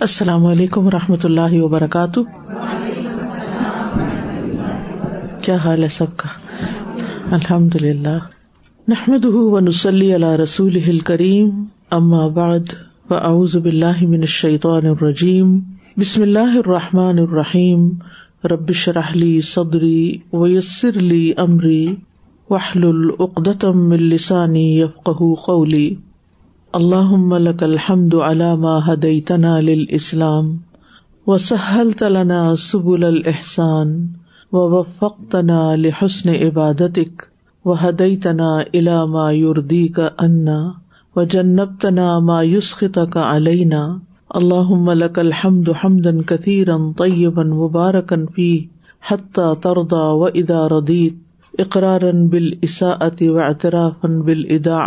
السلام علیکم و رحمۃ اللہ وبرکاتہ۔ کیا حال ہے سب کا؟ الحمد للہ نحمد و نسلی رسول کریم اما بعد و اعوذ باللہ من الشیطان الرجیم۔ بسم اللہ الرحمٰن الرحیم۔ ربش رحلی صدری ویسر علی عمری وحل العقدم السانی یفق قولی۔ اللہ ملک الحمد علامہ ہدعتنا للاسلام و سہل تلنا سب الحسان و وفقتنا لحسن عبادتک و ہدعتنا علامہ یوردی کا انا و جنب تنا مایوسخت کا علینا اللہ ملک الحمد حمدن کثیرن طیبن مبارکن فی حتیٰ تردا و ادا ردیت اقرارن بال عصاعتی و اطرافن بال ادا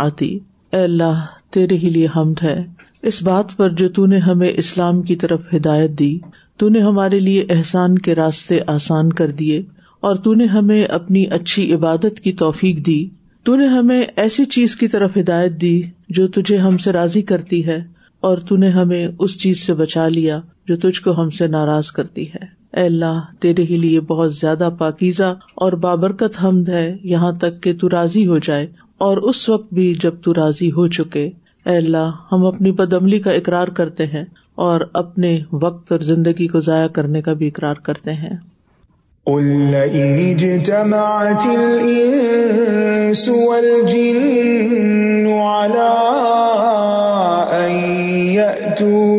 اللہ تیرے ہی لیے حمد ہے۔ اس بات پر جو تون نے ہمیں اسلام کی طرف ہدایت دی، تو نے ہمارے لیے احسان کے راستے آسان کر دیے، اور تو نے ہمیں اپنی اچھی عبادت کی توفیق دی۔ تو نے ہمیں ایسی چیز کی طرف ہدایت دی جو تجھے ہم سے راضی کرتی ہے، اور تو نے ہمیں اس چیز سے بچا لیا جو تجھ کو ہم سے ناراض کرتی ہے۔ اے اللہ، تیرے ہی لیے بہت زیادہ پاکیزہ اور بابرکت حمد ہے۔ یہاں تک کہ تو راضی ہو جائے۔ اور اس وقت بھی جب تو راضی ہو چکے، اے اللہ، ہم اپنی بدعملی کا اقرار کرتے ہیں اور اپنے وقت اور زندگی کو ضائع کرنے کا بھی اقرار کرتے ہیں۔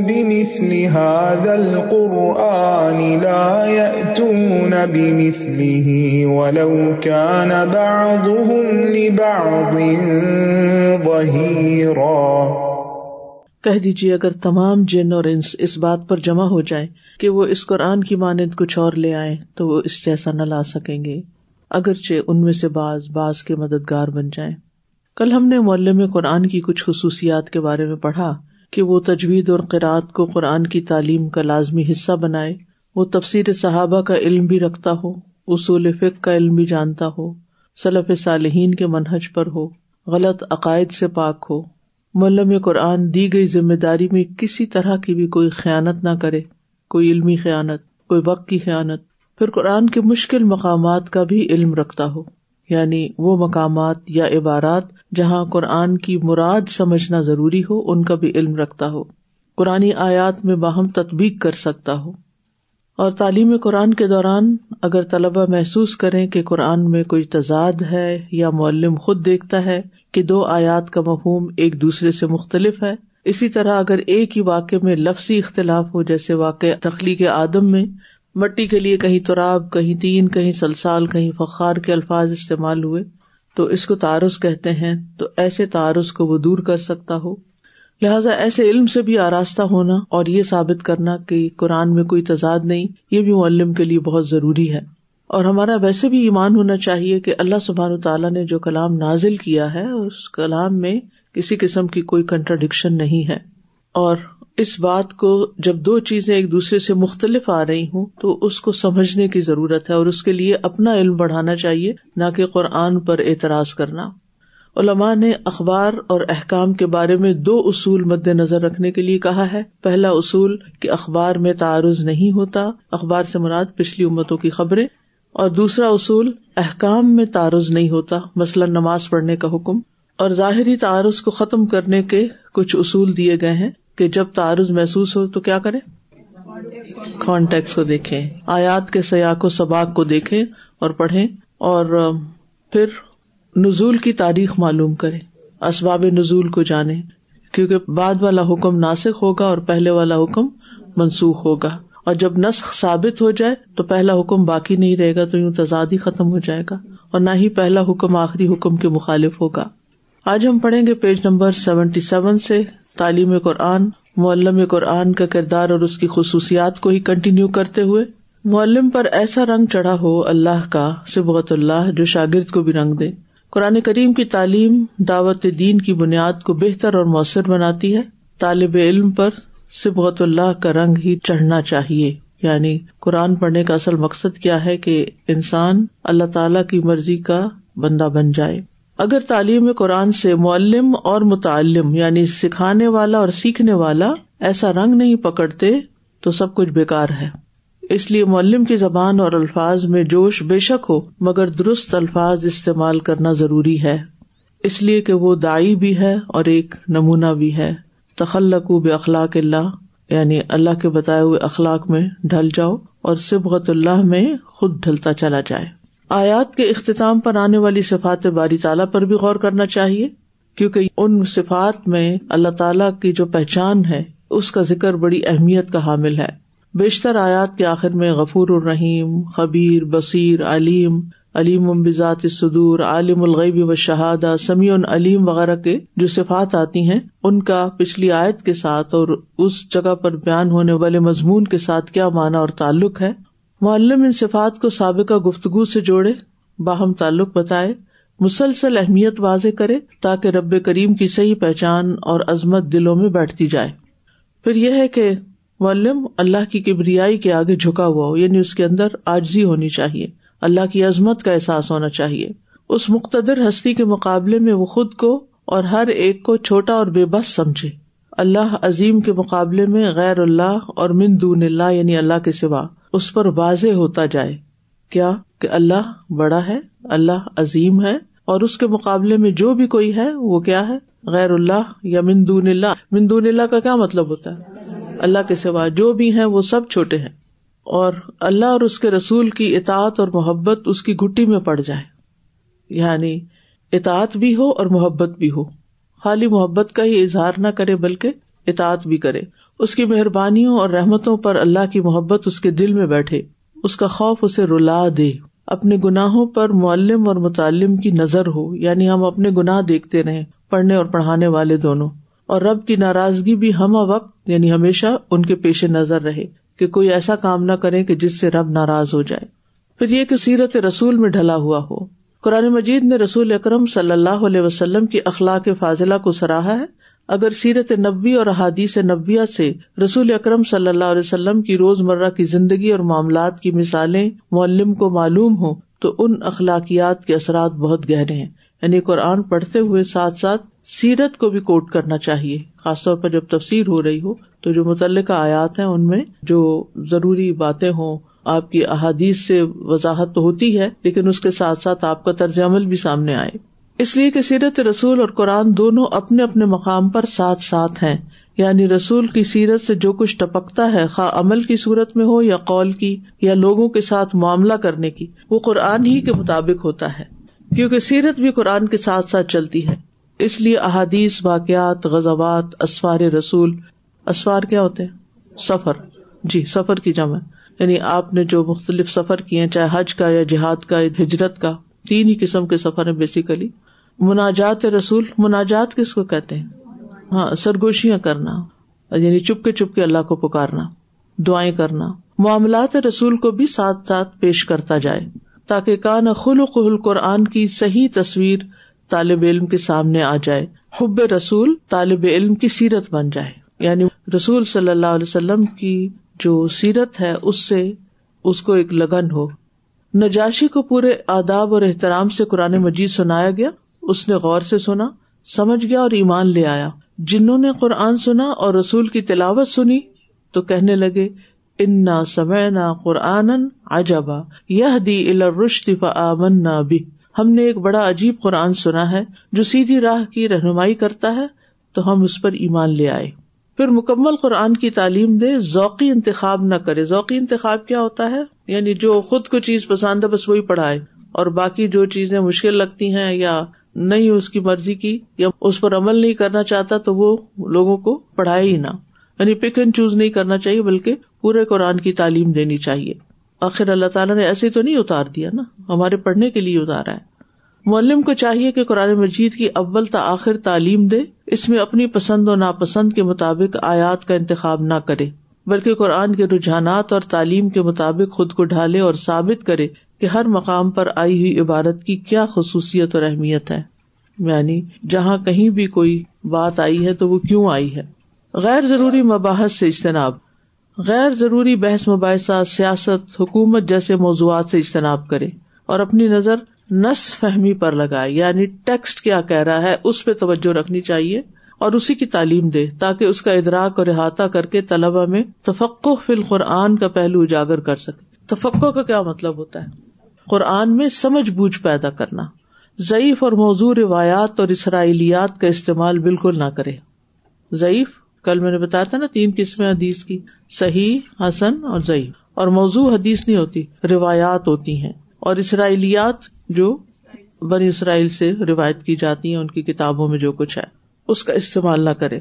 بمثل هذا القرآن لا يأتون بمثله ولو كان بعضهم لبعض ظهيرا۔ کہہ دیجیے اگر تمام جن اور انس اس بات پر جمع ہو جائیں کہ وہ اس قرآن کی مانند کچھ اور لے آئے تو وہ اس جیسا نہ لا سکیں گے۔ اگرچہ ان میں سے بعض بعض کے مددگار بن جائیں۔ کل ہم نے معلم قرآن کی کچھ خصوصیات کے بارے میں پڑھا۔ کہ وہ تجوید اور قرآد کو قرآن کی تعلیم کا لازمی حصہ بنائے، وہ تفسیر صحابہ کا علم بھی رکھتا ہو، اصول فک کا علم بھی جانتا ہو صلف صالحین کے منہج پر ہو، غلط عقائد سے پاک ہو۔ ملم قرآن دی گئی ذمہ داری میں کسی طرح کی بھی کوئی خیانت نہ کرے، کوئی علمی خیانت، کوئی وقت کی خیانت۔ پھر قرآن کے مشکل مقامات کا بھی علم رکھتا ہو یعنی وہ مقامات یا عبارات جہاں قرآن کی مراد سمجھنا ضروری ہو، ان کا بھی علم رکھتا ہو۔ قرآن آیات میں باہم تطبیق کر سکتا ہو۔ اور تعلیم قرآن کے دوران اگر طلبا محسوس کریں کہ قرآن میں کوئی تضاد ہے یا معلم خود دیکھتا ہے کہ دو آیات کا مفہوم ایک دوسرے سے مختلف ہے، اسی طرح اگر ایک ہی واقع میں لفظی اختلاف ہو، جیسے واقع تخلیق آدم میں، مٹی کے لیے کہیں تراب، کہیں تین، کہیں سلسال، کہیں فخار کے الفاظ استعمال ہوئے تو اس کو تعارض کہتے ہیں، تو ایسے تعارض کو وہ دور کر سکتا ہو۔ لہٰذا ایسے علم سے بھی آراستہ ہونا اور یہ ثابت کرنا کہ قرآن میں کوئی تضاد نہیں، یہ بھی معلم کے لیے بہت ضروری ہے۔ اور ہمارا ویسے بھی ایمان ہونا چاہیے کہ اللہ سبحان تعالیٰ نے جو کلام نازل کیا ہے، اس کلام میں کسی قسم کی کوئی کنٹراڈکشن نہیں ہے۔ اور اس بات کو جب دو چیزیں ایک دوسرے سے مختلف آ رہی ہوں، تو اس کو سمجھنے کی ضرورت ہے اور اس کے لیے اپنا علم بڑھانا چاہیے، نہ کہ قرآن پر اعتراض کرنا۔ علماء نے اخبار اور احکام کے بارے میں دو اصول مد نظر رکھنے کے لیے کہا ہے۔ پہلا اصول کہ اخبار میں تعارض نہیں ہوتا، اخبار سے مراد پچھلی امتوں کی خبریں۔ اور دوسرا اصول احکام میں تعارض نہیں ہوتا، مثلاً نماز پڑھنے کا حکم۔ اور ظاہری تعارض کو ختم کرنے کے کچھ اصول دیے گئے ہیں۔ کہ جب تعارض محسوس ہو تو کیا کرے کانٹیکس کو دیکھے آیات کے سیاق و سباق کو دیکھے اور پڑھے اور پھر نزول کی تاریخ معلوم کرے اسباب نزول کو جانے کیونکہ بعد والا حکم ناسک ہوگا اور پہلے والا حکم منسوخ ہوگا۔ اور جب نسخ ثابت ہو جائے تو پہلا حکم باقی نہیں رہے گا، تو یوں تضاد ہی ختم ہو جائے گا اور نہ ہی پہلا حکم آخری حکم کے مخالف ہوگا۔ آج ہم پڑھیں گے پیج نمبر سیونٹی سیون سے تعلیم قرآن، معلم قرآن کا کردار اور اس کی خصوصیات کو ہی کنٹینیو کرتے ہوئے، معلم پر ایسا رنگ چڑھا ہو اللہ کا سبغت اللہ، جو شاگرد کو بھی رنگ دے۔ قرآن کریم کی تعلیم دعوت دین کی بنیاد کو بہتر اور مؤثر بناتی ہے۔ طالب علم پر سبغت اللہ کا رنگ ہی چڑھنا چاہیے۔ یعنی قرآن پڑھنے کا اصل مقصد کیا ہے کہ انسان اللہ تعالی کی مرضی کا بندہ بن جائے۔ اگر تعلیم قرآن سے معلم اور متعلم یعنی سکھانے والا اور سیکھنے والا ایسا رنگ نہیں پکڑتے، تو سب کچھ بےکار ہے۔ اس لیے معلم کی زبان اور الفاظ میں جوش بے شک ہو، مگر درست الفاظ استعمال کرنا ضروری ہے۔ اس لیے کہ وہ دائی بھی ہے اور ایک نمونہ بھی ہے۔ تخلق بے اخلاق اللہ یعنی اللہ کے بتائے ہوئے اخلاق میں ڈھل جاؤ اور سبغت اللہ میں خود ڈھلتا چلا جائے۔ آیات کے اختتام پر آنے والی صفات باری تعالیٰ پر بھی غور کرنا چاہیے، کیونکہ ان صفات میں اللہ تعالیٰ کی جو پہچان ہے، اس کا ذکر بڑی اہمیت کا حامل ہے۔ بیشتر آیات کے آخر میں غفور الرحیم، خبیر، بصیر، علیم علیم بذات صدور عالم الغیب و شہادہ، سمیع علیم وغیرہ کے جو صفات آتی ہیں، ان کا پچھلی آیت کے ساتھ اور اس جگہ پر بیان ہونے والے مضمون کے ساتھ کیا معنی اور تعلق ہے؟ معلم ان صفات کو سابقہ گفتگو سے جوڑے، باہم تعلق بتائے، مسلسل اہمیت واضح کرے تاکہ رب کریم کی صحیح پہچان اور عظمت دلوں میں بیٹھتی جائے۔ پھر یہ ہے کہ معلم اللہ کی کبریائی کے آگے جھکا ہوا ہو یعنی اس کے اندر آجزی ہونی چاہیے، اللہ کی عظمت کا احساس ہونا چاہیے۔ اس مقتدر ہستی کے مقابلے میں وہ خود کو اور ہر ایک کو چھوٹا اور بے بس سمجھے۔ اللہ عظیم کے مقابلے میں غیر اللہ اور من دون اللہ یعنی اللہ کے سوا۔ اس پر واضح ہوتا جائے۔ کیا کہ اللہ بڑا ہے، اللہ عظیم ہے، اور اس کے مقابلے میں جو بھی کوئی ہے، وہ کیا ہے؟ غیر اللہ یا مندون اللہ۔ مندون اللہ کا کیا مطلب ہوتا ہے؟ اللہ کے سوا جو بھی ہیں، وہ سب چھوٹے ہیں۔ اور اللہ اور اس کے رسول کی اطاعت اور محبت اس کی گٹی میں پڑ جائے۔ یعنی اطاعت بھی ہو اور محبت بھی ہو۔ خالی محبت کا ہی اظہار نہ کرے، بلکہ اطاعت بھی کرے۔ اس کی مہربانیوں اور رحمتوں پر اللہ کی محبت اس کے دل میں بیٹھے۔ اس کا خوف اسے رلا دے۔ اپنے گناہوں پر معلم اور متعلم کی نظر ہو۔ یعنی ہم اپنے گناہ دیکھتے رہے پڑھنے اور پڑھانے والے دونوں۔ اور رب کی ناراضگی بھی ہم وقت یعنی ہمیشہ ان کے پیش نظر رہے کہ کوئی ایسا کام نہ کرے کہ جس سے رب ناراض ہو جائے۔ پھر یہ کہ سیرت رسول میں ڈھلا ہوا ہو۔ قرآن مجید نے رسول اکرم صلی اللہ علیہ وسلم کی اخلاق فاضلہ کو سراہا ہے۔ اگر سیرت نبی اور احادیث نبیہ سے رسول اکرم صلی اللہ علیہ وسلم کی روز مرہ کی زندگی اور معاملات کی مثالیں معلم کو معلوم ہوں، تو ان اخلاقیات کے اثرات بہت گہرے ہیں۔ یعنی قرآن پڑھتے ہوئے ساتھ ساتھ سیرت کو بھی کوٹ کرنا چاہیے، خاص طور پر جب تفسیر ہو رہی ہو۔ تو جو متعلقہ آیات ہیں ان میں جو ضروری باتیں ہوں، آپ کی احادیث سے وضاحت تو ہوتی ہے، لیکن اس کے ساتھ ساتھ آپ کا طرز عمل بھی سامنے آئے۔ اس لیے کہ سیرت رسول اور قرآن دونوں اپنے اپنے مقام پر ساتھ ساتھ ہیں۔ یعنی رسول کی سیرت سے جو کچھ ٹپکتا ہے، خواہ عمل کی صورت میں ہو یا قول کی یا لوگوں کے ساتھ معاملہ کرنے کی، وہ قرآن ہی کے مطابق ہوتا ہے۔ کیونکہ سیرت بھی قرآن کے ساتھ ساتھ چلتی ہے۔ اس لیے احادیث، واقعات، غزوات اسفار رسول اسفار کیا ہوتے ہیں؟ سفر۔ جی سفر کی جمع۔ یعنی آپ نے جو مختلف سفر کیے چاہے حج کا یا جہاد کا یا ہجرت کا، تین ہی قسم کے سفر ہیں بیسیکلی مناجات رسول مناجات کس کو کہتے ہیں؟ ہاں سرگوشیاں کرنا یعنی چپ کے چپ کے اللہ کو پکارنا، دعائیں کرنا۔ معاملات رسول کو بھی ساتھ ساتھ پیش کرتا جائے، تاکہ کان خلق القرآن کی صحیح تصویر طالب علم کے سامنے آ جائے، حب رسول طالب علم کی سیرت بن جائے۔ یعنی رسول صلی اللہ علیہ وسلم کی جو سیرت ہے، اس سے اس کو ایک لگن ہو۔ نجاشی کو پورے آداب اور احترام سے قرآن مجید سنایا گیا۔ اس نے غور سے سنا، سمجھ گیا اور ایمان لے آیا۔ جنہوں نے قرآن سنا اور رسول کی تلاوت سنی، تو کہنے لگے، انا سمعنا قرآن عجبا یہ دی الرشد فآمنا بھی ہم نے ایک بڑا عجیب قرآن سنا ہے جو سیدھی راہ کی رہنمائی کرتا ہے، تو ہم اس پر ایمان لے آئے۔ پھر مکمل قرآن کی تعلیم دے، ذوقی انتخاب نہ کرے۔ ذوقی انتخاب کیا ہوتا ہے؟ یعنی جو خود کو چیز پسند ہے، بس وہی پڑھائے۔ اور باقی جو چیزیں مشکل لگتی ہیں یا نہیں اس کی مرضی کی یا اس پر عمل نہیں کرنا چاہتا تو وہ لوگوں کو پڑھائے ہی نہ۔ یعنی پک اینڈ چوز نہیں کرنا چاہیے، بلکہ پورے قرآن کی تعلیم دینی چاہیے۔ آخر اللہ تعالیٰ نے ایسے تو نہیں اتار دیا نا، ہمارے پڑھنے کے لیے اتارا ہے۔ معلم کو چاہیے کہ قرآن مجید کی اول تاخر تعلیم دے، اس میں اپنی پسند و ناپسند کے مطابق آیات کا انتخاب نہ کرے، بلکہ قرآن کے رجحانات اور تعلیم کے مطابق خود کو ڈھالے اور ثابت کرے کہ ہر مقام پر آئی ہوئی عبادت کی کیا خصوصیت اور اہمیت ہے۔ یعنی جہاں کہیں بھی کوئی بات آئی ہے تو وہ کیوں آئی ہے؟ غیر ضروری مباحث سے اجتناب۔ غیر ضروری بحث مباحثہ، سیاست، حکومت جیسے موضوعات سے اجتناب کرے اور اپنی نظر نس فہمی پر لگائے یعنی ٹیکسٹ کیا کہہ رہا ہے اس پہ توجہ رکھنی چاہیے اور اسی کی تعلیم دے تاکہ اس کا ادراک اور احاطہ کر کے طلبا میں تفق فی القرآن کا پہلو اجاگر کر سکے۔ تفقو کا کیا مطلب ہوتا ہے؟ قرآن میں سمجھ بوجھ پیدا کرنا، ضعیف اور موضوع روایات اور اسرائیلیات کا استعمال بالکل نہ کرے۔ ضعیف، کل میں نے بتایا تھا نا تین قسمیں حدیث کی، صحیح، حسن اور ضعیف۔ اور موضوع حدیث نہیں ہوتی، روایات ہوتی ہیں۔ اور اسرائیلیات جو بنی اسرائیل سے روایت کی جاتی ہیں، ان کی کتابوں میں جو کچھ ہے، اس کا استعمال نہ کرے۔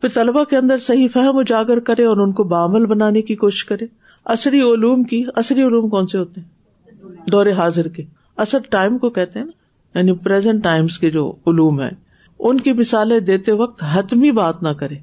پھر طلبا کے اندر صحیح فہم اجاگر کرے اور ان کو بامل بنانے کی کوشش کرے۔ عصری علوم کی، عصری علوم کون سے ہوتے ہیں؟ دور حاضر کے۔ اصل ٹائم کو کہتے ہیں نا یعنی پرزینٹ ٹائمس کے جو علوم ہے ان کی مثالیں دیتے وقت حتمی بات نہ کرے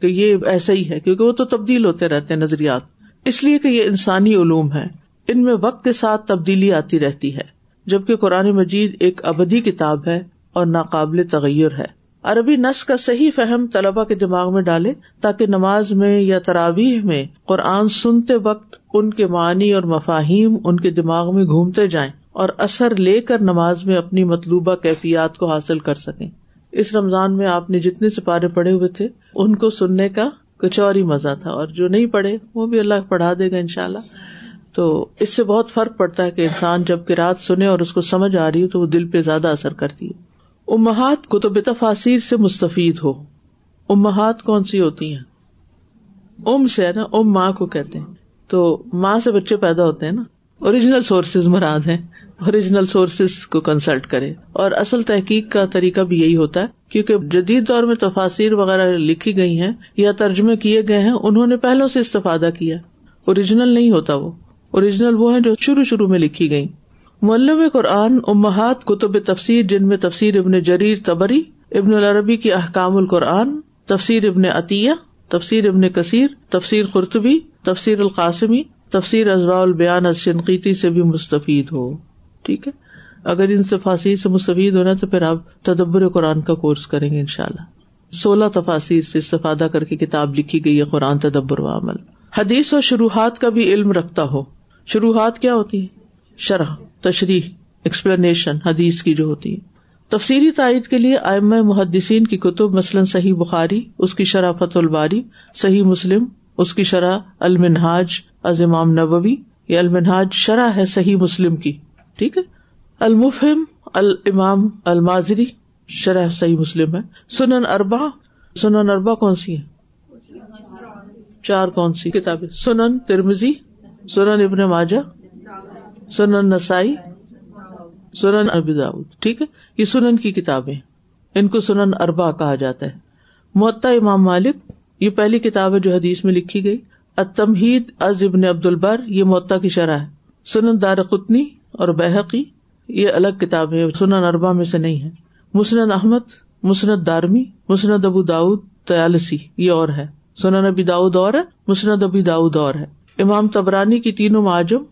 کہ یہ ایسا ہی ہے، کیونکہ وہ تو تبدیل ہوتے رہتے ہیں نظریات۔ اس لیے کہ یہ انسانی علوم ہے ان میں وقت کے ساتھ تبدیلی آتی رہتی ہے، جبکہ قرآن مجید ایک ابدی کتاب ہے اور ناقابل تغیر ہے۔ عربی نس کا صحیح فہم طلبا کے دماغ میں ڈالے تاکہ نماز میں یا تراویح میں قرآن سنتے وقت ان کے معنی اور مفاہیم ان کے دماغ میں گھومتے جائیں اور اثر لے کر نماز میں اپنی مطلوبہ کیفیات کو حاصل کر سکیں۔ اس رمضان میں آپ نے جتنے سپارے پڑے ہوئے تھے، ان کو سننے کا کچھ اور ہی مزہ تھا اور جو نہیں پڑھے، وہ بھی اللہ پڑھا دے گا ان شاء اللہ تو اس سے بہت فرق پڑتا ہے کہ انسان جبکہ رات سنے اور اس کو سمجھ آ رہی ہو تو وہ دل پہ زیادہ اثر کرتی ہے۔ امہات کو تو بتفاصیر سے مستفید ہو۔ امہات کون سی ہوتی ہیں؟ ام سے ہے نا ام ماں کو کہتے ہیں۔ تو ماں سے بچے پیدا ہوتے ہیں نا۔ اوریجنل سورسز مراد ہیں۔ اوریجنل سورسز کو کنسلٹ کرے اور اصل تحقیق کا طریقہ بھی یہی ہوتا ہے، کیونکہ جدید دور میں تفاصیر وغیرہ لکھی گئی ہیں یا ترجمے کیے گئے ہیں، انہوں نے پہلوں سے استفادہ کیا۔ اوریجنل نہیں ہوتا وہ۔ اوریجنل وہ ہے جو شروع شروع میں لکھی گئی مولب قرآن امہات کتب تفسیر جن میں تفسیر ابن جریر تبری ابن العربی کی احکام القرآن، تفسیر ابن عطیہ، تفسیر ابن کثیر، تفسیر خرطبی تفسیر القاسمی، تفسیر ازوا البیان شنقیتی سے بھی مستفید ہو۔ ٹھیک ہے؟ اگر ان سے فاصیر سے مستفید ہونا تو پھر آپ تدبر قرآن کا کورس کریں گے ان شاء اللہ سولہ تفاصیر سے استفادہ کر کے کتاب لکھی گئی ہے قرآن تدبر و عمل۔ حدیث و شروحات کا بھی علم رکھتا ہو۔ شروحات کیا ہوتی ہے شرح، تشریح ایکسپلینیشن حدیث کی جو ہوتی ہے تفصیلی تائید کے لیے ائم محدثین کی کتب، مثلاً صحیح بخاری، اس کی شرح فت الباری، صحیح مسلم، اس کی شرح المنہاج، از امام نبوی، یہ المنہاج شرح ہے صحیح مسلم کی۔ ٹھیک ہے؟ المفہم المام الماضری شرح صحیح مسلم ہے۔ سنن اربا سنن اربا کون سی ہے چار کون سی کتابیں؟ سنن ترمزی سنن ابن ماجا سنن نسائی، سنن ابی داود، ٹھیک ہے؟ یہ سنن کی کتابیں ان کو سنن اربا کہا جاتا ہے۔ معطا امام مالک، یہ پہلی کتاب ہے جو حدیث میں لکھی گئی۔ اتمہید از ابن عبد البر یہ معطا کی شرح ہے۔ سنن دار قطنی اور بحقی یہ الگ کتاب ہے، سنن اربا میں سے نہیں ہے۔ مسند احمد، مسند دارمی، مسند ابو داود، تیالسی، یہ اور ہے۔ سنن ابی داود اور ہے، مسند ابی داود اور ہے۔ امام تبرانی کی تینوں معجم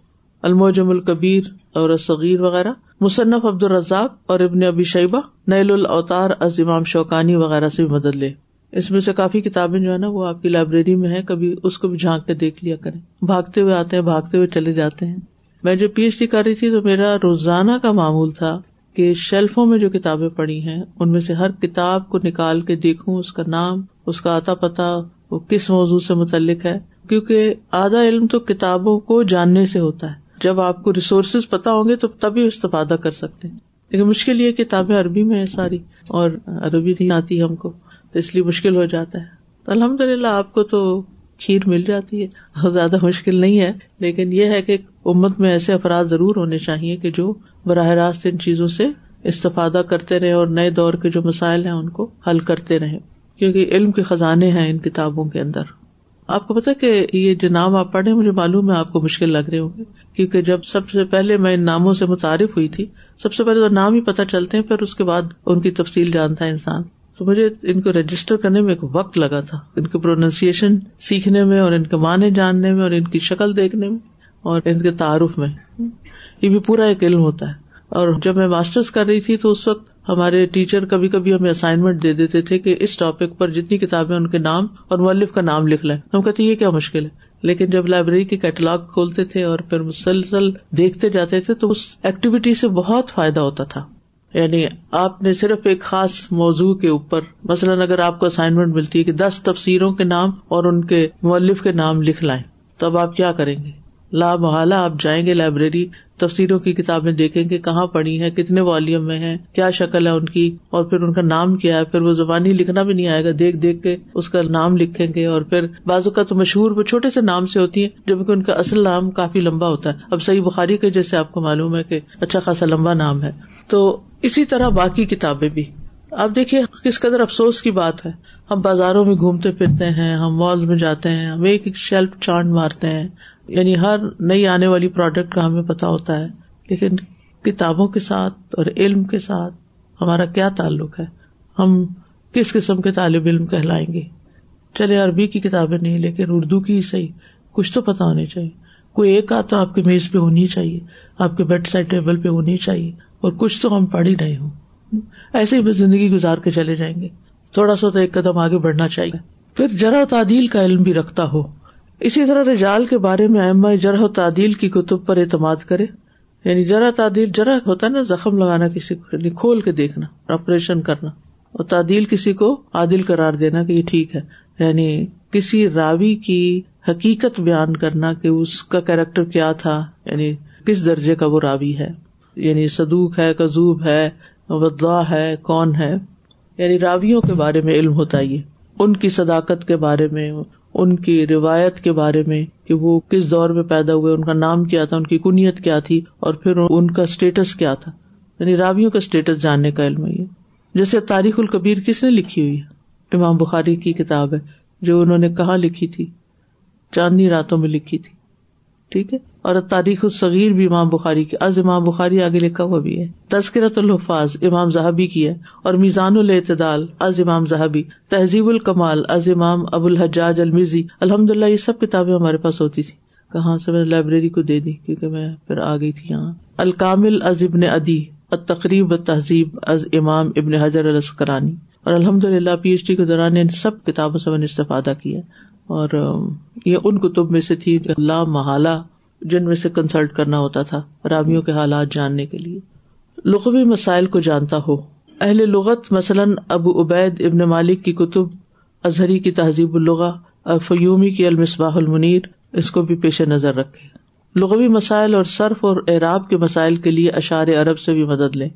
الموجم الکبیر اور صغیر وغیرہ، مصنف عبد الرزاق اور ابن ابی شیبہ نیل الاوتار از امام شوقانی وغیرہ سے بھی مدد لے۔ اس میں سے کافی کتابیں جو ہے نا، وہ آپ کی لائبریری میں ہے کبھی اس کو بھی جھانک کے دیکھ لیا کریں۔ بھاگتے ہوئے آتے ہیں، بھاگتے ہوئے چلے جاتے ہیں۔ میں جو پی ایچ ڈی کر رہی تھی تو میرا روزانہ کا معمول تھا کہ شیلفوں میں جو کتابیں پڑھی ہیں، ان میں سے ہر کتاب کو نکال کے دیکھوں، اس کا نام، اس کا آتا پتا، وہ کس موضوع سے متعلق ہے۔ کیونکہ آدھا علم تو کتابوں کو جاننے سے ہوتا ہے۔ جب آپ کو ریسورسز پتا ہوں گے تو تبھی استفادہ کر سکتے ہیں۔ لیکن مشکل یہ کتابیں عربی میں ہے ساری اور عربی نہیں آتی ہم کو، تو اس لیے مشکل ہو جاتا ہے۔ تو الحمد للہ آپ کو تو کھیر مل جاتی ہے زیادہ مشکل نہیں ہے۔ لیکن یہ ہے کہ امت میں ایسے افراد ضرور ہونے چاہیے کہ جو براہ راست ان چیزوں سے استفادہ کرتے رہے اور نئے دور کے جو مسائل ہیں ان کو حل کرتے رہے کیونکہ علم کے خزانے ہیں ان کتابوں کے اندر۔ آپ کو پتا کہ یہ جو نام آپ پڑھے مجھے معلوم ہے آپ کو مشکل لگ رہے ہوں گے۔ کیونکہ جب سب سے پہلے میں ان ناموں سے متعارف ہوئی تھی، سب سے پہلے تو نام ہی پتہ چلتے ہیں، پھر اس کے بعد ان کی تفصیل جانتا ہے انسان۔ تو مجھے ان کو رجسٹر کرنے میں ایک وقت لگا تھا، ان کی پروننسیشن سیکھنے میں اور ان کے معنی جاننے میں اور ان کی شکل دیکھنے میں اور ان کے تعارف میں۔ یہ بھی پورا ایک علم ہوتا ہے۔ اور جب میں ماسٹرس کر رہی تھی تو اس وقت ہمارے ٹیچر کبھی کبھی ہمیں اسائنمنٹ دے دیتے تھے کہ اس ٹاپک پر جتنی کتابیں ان کے نام اور ملف کا نام لکھ لیں۔ ہم کہتے یہ کیا مشکل ہے؟ لیکن جب لائبریری کے کیٹلاگ کھولتے تھے اور پھر مسلسل دیکھتے جاتے تھے تو اس ایکٹیویٹی سے بہت فائدہ ہوتا تھا۔ یعنی آپ نے صرف ایک خاص موضوع کے اوپر، مثلاً اگر آپ کو اسائنمنٹ ملتی ہے کہ دس تفسیروں کے نام اور ان کے مولف کے نام لکھ لائیں تو اب آپ کیا کریں گے؟ لا محالہ، آپ جائیں گے لائبریری، تفسیروں کی کتابیں دیکھیں گے کہاں پڑھی ہے کتنے والیوم میں ہے کیا شکل ہے ان کی، اور پھر ان کا نام کیا ہے، پھر وہ زبانی لکھنا بھی نہیں آئے گا، دیکھ دیکھ کے اس کا نام لکھیں گے، اور پھر بازو کا تو مشہور وہ چھوٹے سے نام سے ہوتی ہے جبکہ ان کا اصل نام کافی لمبا ہوتا ہے۔ اب صحیح بخاری کے جیسے آپ کو معلوم ہے کہ اچھا خاصا لمبا نام ہے۔ تو اسی طرح باقی کتابیں بھی۔ آپ دیکھیے کس قدر افسوس کی بات ہے۔ ہم بازاروں میں گھومتے پھرتے ہیں، ہم مال میں جاتے ہیں، ہم ایک ایک شیلف چانڈ مارتے ہیں۔ یعنی ہر نئی آنے والی پروڈکٹ کا ہمیں پتا ہوتا ہے، لیکن کتابوں کے ساتھ اور علم کے ساتھ ہمارا کیا تعلق ہے؟ ہم کس قسم کے طالب علم کہلائیں گے؟ چلے، عربی کی کتابیں نہیں، لیکن اردو کی ہی صحیح، کچھ تو پتا ہونی چاہیے۔ کوئی ایک آدھ تو آپ کے میز پہ ہونی چاہیے، آپ کے بیڈ سائڈ ٹیبل پہ ہونی چاہیے، اور کچھ تو ہم پڑھ ہی رہے ہوں۔ ایسے ہی بس زندگی گزار کے چلے جائیں گے۔ تھوڑا سا تو ایک قدم آگے بڑھنا چاہیے۔ پھر جرا تعدیل کا علم بھی رکھتا ہو۔ اسی طرح رجال کے بارے میں اما جرح و تعدیل کی کتب پر اعتماد کرے۔ یعنی جرا تعدیل جرا ہوتا ہے نا، زخم لگانا کسی کو یعنی کھول کے دیکھنا، آپریشن کرنا۔ اور تعدیل کسی کو عادل قرار دینا کہ یہ ٹھیک ہے۔ یعنی کسی راوی کی حقیقت بیان کرنا کہ اس کا کیریکٹر کیا تھا یعنی کس درجے کا وہ راوی ہے۔ یعنی سدوک ہے کزوب ہے بدلا ہے، کون ہے۔ یعنی راویوں کے بارے میں علم ہوتا یہ۔ ان کی صداقت کے بارے میں ان کی روایت کے بارے میں کہ وہ کس دور میں پیدا ہوئے، ان کا نام کیا تھا، ان کی کنیت کیا تھی، اور پھر ان کا اسٹیٹس کیا تھا۔ یعنی راویوں کا اسٹیٹس جاننے کا علم یہ۔ جیسے تاریخ القبیر کس نے لکھی ہوئی ہے؟ امام بخاری کی کتاب ہے، جو انہوں نے کہاں لکھی تھی؟ چاندنی راتوں میں لکھی تھی۔ ٹھیک ہے؟ اور تاریخ الصغیر بھی امام بخاری کی، از امام بخاری آگے لکھا ہوا بھی ہے۔ تذکرت الحفاظ امام زہبی کی ہے، اور میزان الاعتدال، از امام زہبی تہذیب الکمال، از امام ابو الحجاج المزی۔ الحمد للہ یہ سب کتابیں ہمارے پاس ہوتی تھی کہاں سے میں لائبریری کو دے دی؟ کیونکہ میں پھر آ گئی تھی یہاں۔ الکامل، از ابن ادی۔ تقریب تہذیب، از امام ابن حجر السکرانی اور الحمد للہ پی ایچ ڈی کے دوران ان سب کتابوں سے میں نے استفادہ کیا۔ اور یہ ان کتب میں سے تھی اللہ محالہ، جن میں سے کنسلٹ کرنا ہوتا تھا رامیوں کے حالات جاننے کے لیے۔ لغوی مسائل کو جانتا ہو۔ اہل لغت مثلاً ابو عبید ابن مالک کی کتب اظہری کی تہذیب الغا فیومی کی المصباح المنیر، اس کو بھی پیش نظر رکھے۔ لغوی مسائل اور صرف اور اعراب کے مسائل کے لیے اشار عرب سے بھی مدد لے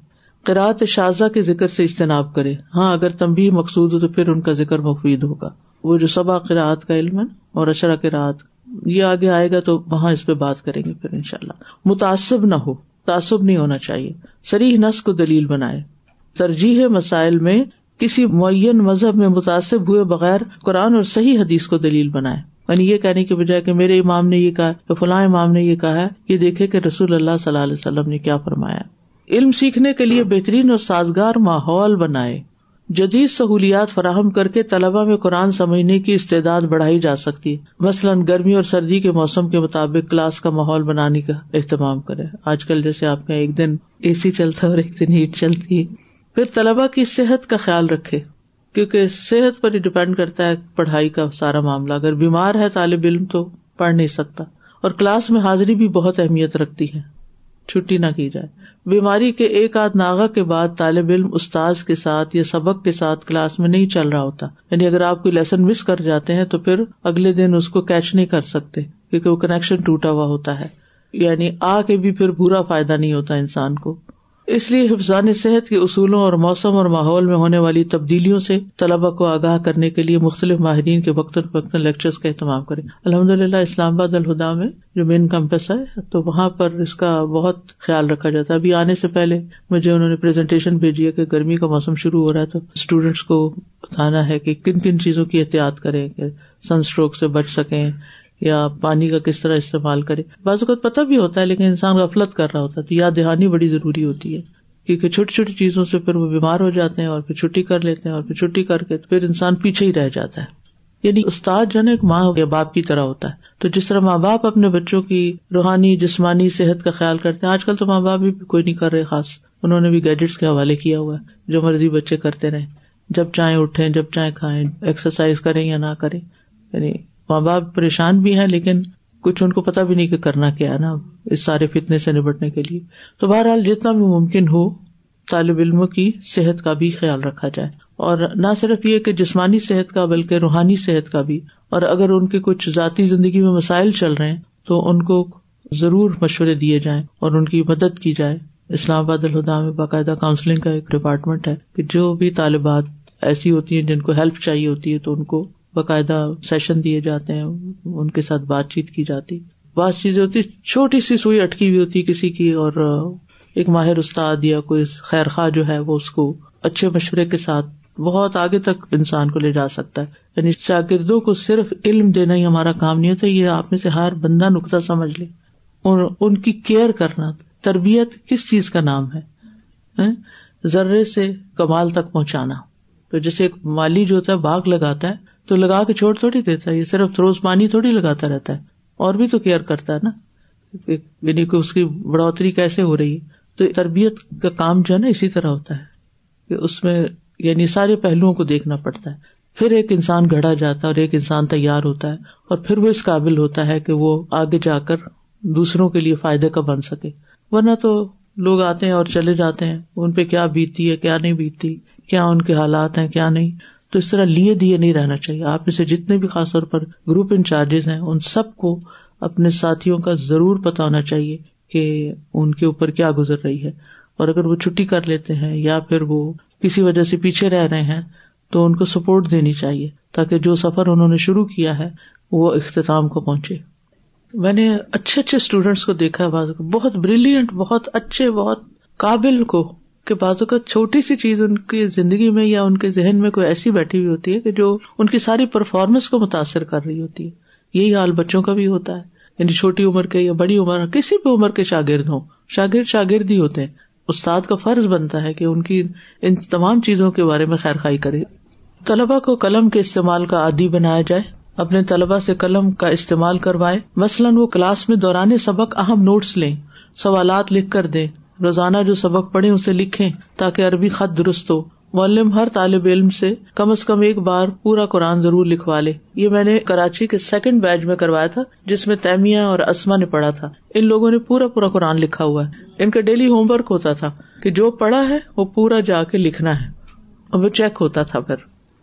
قرآت شاہزہ کے ذکر سے اجتناب کرے۔ ہاں اگر تمبی مقصود ہو تو پھر ان کا ذکر مفید ہوگا۔ وہ جو سبا قرآت کا علم ہے اور اشرا قرآت یہ آگے آئے گا تو وہاں اس پہ بات کریں گے پھر ان شاء اللہ متاثب نہ ہو، تعصب نہیں ہونا چاہیے۔ سریح نس کو دلیل بنائے۔ ترجیح مسائل میں کسی معین مذہب میں متاثر ہوئے بغیر قرآن اور صحیح حدیث کو دلیل بنائے۔ یعنی یہ کہنے کے بجائے کہ میرے امام نے یہ کہا فلاں امام نے یہ کہا ہے، یہ دیکھے کہ رسول اللہ صلی اللہ علیہ وسلم نے کیا فرمایا علم سیکھنے کے لیے بہترین اور سازگار ماحول بنائے۔ جدید سہولیات فراہم کر کے طلبا میں قرآن سمجھنے کی استعداد بڑھائی جا سکتی ہے۔ مثلاً گرمی اور سردی کے موسم کے مطابق کلاس کا ماحول بنانے کا اہتمام کرے آج کل جیسے آپ کا ایک دن اے سی چلتا ہے اور ایک دن ہیٹ چلتی ہے۔ پھر طلبا کی صحت کا خیال رکھے کیونکہ صحت پر ہی ڈپینڈ کرتا ہے پڑھائی کا سارا معاملہ۔ اگر بیمار ہے طالب علم تو پڑھ نہیں سکتا، اور کلاس میں حاضری بھی بہت اہمیت رکھتی ہے۔ چھٹی نہ کی جائے۔ بیماری کے ایک آدھ ناغا کے بعد طالب علم استاذ کے ساتھ یا سبق کے ساتھ کلاس میں نہیں چل رہا ہوتا۔ یعنی اگر آپ کوئی لیسن مس کر جاتے ہیں تو پھر اگلے دن اس کو کیچ نہیں کر سکتے کیونکہ وہ کنیکشن ٹوٹا ہوا ہوتا ہے۔ یعنی آ کے بھی پھر برا فائدہ نہیں ہوتا انسان کو۔ اس لیے حفظان صحت کے اصولوں اور موسم اور ماحول میں ہونے والی تبدیلیوں سے طلبا کو آگاہ کرنے کے لیے مختلف ماہرین کے وقتاً فوقتاً لیکچر کا اہتمام کرے الحمد للہ اسلام آباد الہدا میں جو مین کیمپس ہے، تو وہاں پر اس کا بہت خیال رکھا جاتا ہے۔ ابھی آنے سے پہلے مجھے انہوں نے پریزنٹیشن بھیجی ہے کہ گرمی کا موسم شروع ہو رہا ہے، تو اسٹوڈینٹس کو بتانا ہے کہ کن کن چیزوں کی احتیاط کریں کہ سن اسٹروک سے بچ سکیں۔ یا پانی کا کس طرح استعمال کرے۔ بعض اوقات پتہ بھی ہوتا ہے، لیکن انسان غفلت کر رہا ہوتا ہے۔ تو یاد دہانی بڑی ضروری ہوتی ہے، کیونکہ چھوٹی چھوٹی چیزوں سے پھر وہ بیمار ہو جاتے ہیں اور پھر چھٹی کر لیتے ہیں اور پھر چھٹی کر کے پھر انسان پیچھے ہی رہ جاتا ہے۔ یعنی استاد جو نا، ایک ماں یا باپ کی طرح ہوتا ہے۔ تو جس طرح ماں باپ اپنے بچوں کی روحانی، جسمانی صحت کا خیال کرتے ہیں، آج کل تو ماں باپ بھی کوئی نہیں کر رہے خاص۔ انہوں نے بھی گیجٹس کے حوالے کیا ہوا ہے، جو مرضی بچے کرتے رہے جب چائے اٹھیں، جب چائے کھائیں ایکسرسائز کریں یا نہ کریں۔ یعنی ماں باپ پریشان بھی ہیں، لیکن کچھ ان کو پتا بھی نہیں کہ کرنا کیا ہے نا اس سارے فتنے سے نبٹنے کے لیے۔ تو بہرحال جتنا بھی ممکن ہو، طالب علموں کی صحت کا بھی خیال رکھا جائے۔ اور نہ صرف یہ کہ جسمانی صحت کا، بلکہ روحانی صحت کا بھی۔ اور اگر ان کے کچھ ذاتی زندگی میں مسائل چل رہے ہیں، تو ان کو ضرور مشورے دیے جائیں اور ان کی مدد کی جائے۔ اسلام آباد الہدا میں باقاعدہ کاؤنسلنگ کا ایک ڈپارٹمنٹ ہے کہ جو بھی طالبات ایسی ہوتی ہیں جن کو ہیلپ چاہیے ہوتی ہے، تو ان کو باقاعدہ سیشن دیے جاتے ہیں، ان کے ساتھ بات چیت کی جاتی۔ بعض چیزیں ہوتی، چھوٹی سی سوئی اٹکی ہوئی ہوتی کسی کی اور، ایک ماہر استاد یا کوئی خیر خواہ جو ہے، وہ اس کو اچھے مشورے کے ساتھ بہت آگے تک انسان کو لے جا سکتا ہے۔ یعنی شاگردوں کو صرف علم دینا ہی ہمارا کام نہیں ہوتا، یہ آپ میں سے ہر بندہ نقطہ سمجھ لے۔ ان کی کیئر کرنا، تربیت کس چیز کا نام ہے؟ ہاں؟ ذرے سے کمال تک پہنچانا۔ تو جیسے ایک مالی جو ہوتا ہے، باغ لگاتا ہے تو لگا کے چھوڑ تھوڑی دیتا ہے، یہ صرف روز پانی تھوڑی لگاتا رہتا ہے۔ اور بھی تو کیئر کرتا ہے نا۔ یعنی کہ اس کی بڑھوتری کیسے ہو رہی ہے۔ تو تربیت کا کام جو ہے نا اسی طرح ہوتا ہے۔ کہ اس میں یعنی سارے پہلوؤں کو دیکھنا پڑتا ہے۔ پھر ایک انسان گڑا جاتا ہے اور ایک انسان تیار ہوتا ہے۔ اور پھر وہ اس قابل ہوتا ہے کہ وہ آگے جا کر دوسروں کے لیے فائدے کا بن سکے۔ ورنہ تو لوگ آتے ہیں اور چلے جاتے ہیں۔ ان پہ کیا بیتتی ہے، کیا نہیں بیتتی کیا ان کے حالات ہیں، کیا نہیں۔ تو اس طرح لیے دیے نہیں رہنا چاہیے۔ آپ میں سے جتنے بھی خاص طور پر گروپ انچارجز ہیں، ان سب کو اپنے ساتھیوں کا ضرور پتا ہونا چاہیے کہ ان کے اوپر کیا گزر رہی ہے۔ اور اگر وہ چھٹی کر لیتے ہیں یا پھر وہ کسی وجہ سے پیچھے رہ رہے ہیں، تو ان کو سپورٹ دینی چاہیے تاکہ جو سفر انہوں نے شروع کیا ہے، وہ اختتام کو پہنچے۔ میں نے اچھے اچھے اسٹوڈینٹس کو دیکھا ہے بہت بریلینٹ بہت اچھے، بہت قابل کو۔ کہ بازو کا چھوٹی سی چیز ان کی زندگی میں یا ان کے ذہن میں کوئی ایسی بیٹھی ہوئی ہوتی ہے کہ جو ان کی ساری پرفارمنس کو متاثر کر رہی ہوتی ہے۔ یہی حال بچوں کا بھی ہوتا ہے۔ یعنی چھوٹی عمر کے یا بڑی عمر، کسی بھی عمر کے شاگرد ہوں، شاگرد شاگرد ہی ہوتے ہیں۔ استاد کا فرض بنتا ہے کہ ان کی ان تمام چیزوں کے بارے میں خیر خائی کرے۔ طلبا کو قلم کے استعمال کا عادی بنایا جائے۔ اپنے طلبا سے قلم کا استعمال کروائے۔ مثلاً وہ کلاس میں دوران سبق اہم نوٹس لیں، سوالات لکھ کر دیں۔ روزانہ جو سبق پڑھے اسے لکھیں تاکہ عربی خط درست ہو۔ معلم ہر طالب علم سے کم از کم ایک بار پورا قرآن ضرور لکھوا لے۔ یہ میں نے کراچی کے سیکنڈ بیچ میں کروایا تھا، جس میں تیمیا اور اسما نے پڑھا تھا۔ ان لوگوں نے پورا پورا قرآن لکھا ہوا ہے۔ ان کا ڈیلی ہوم ورک ہوتا تھا کہ جو پڑھا ہے وہ پورا جا کے لکھنا ہے۔ اور وہ چیک ہوتا تھا پھر۔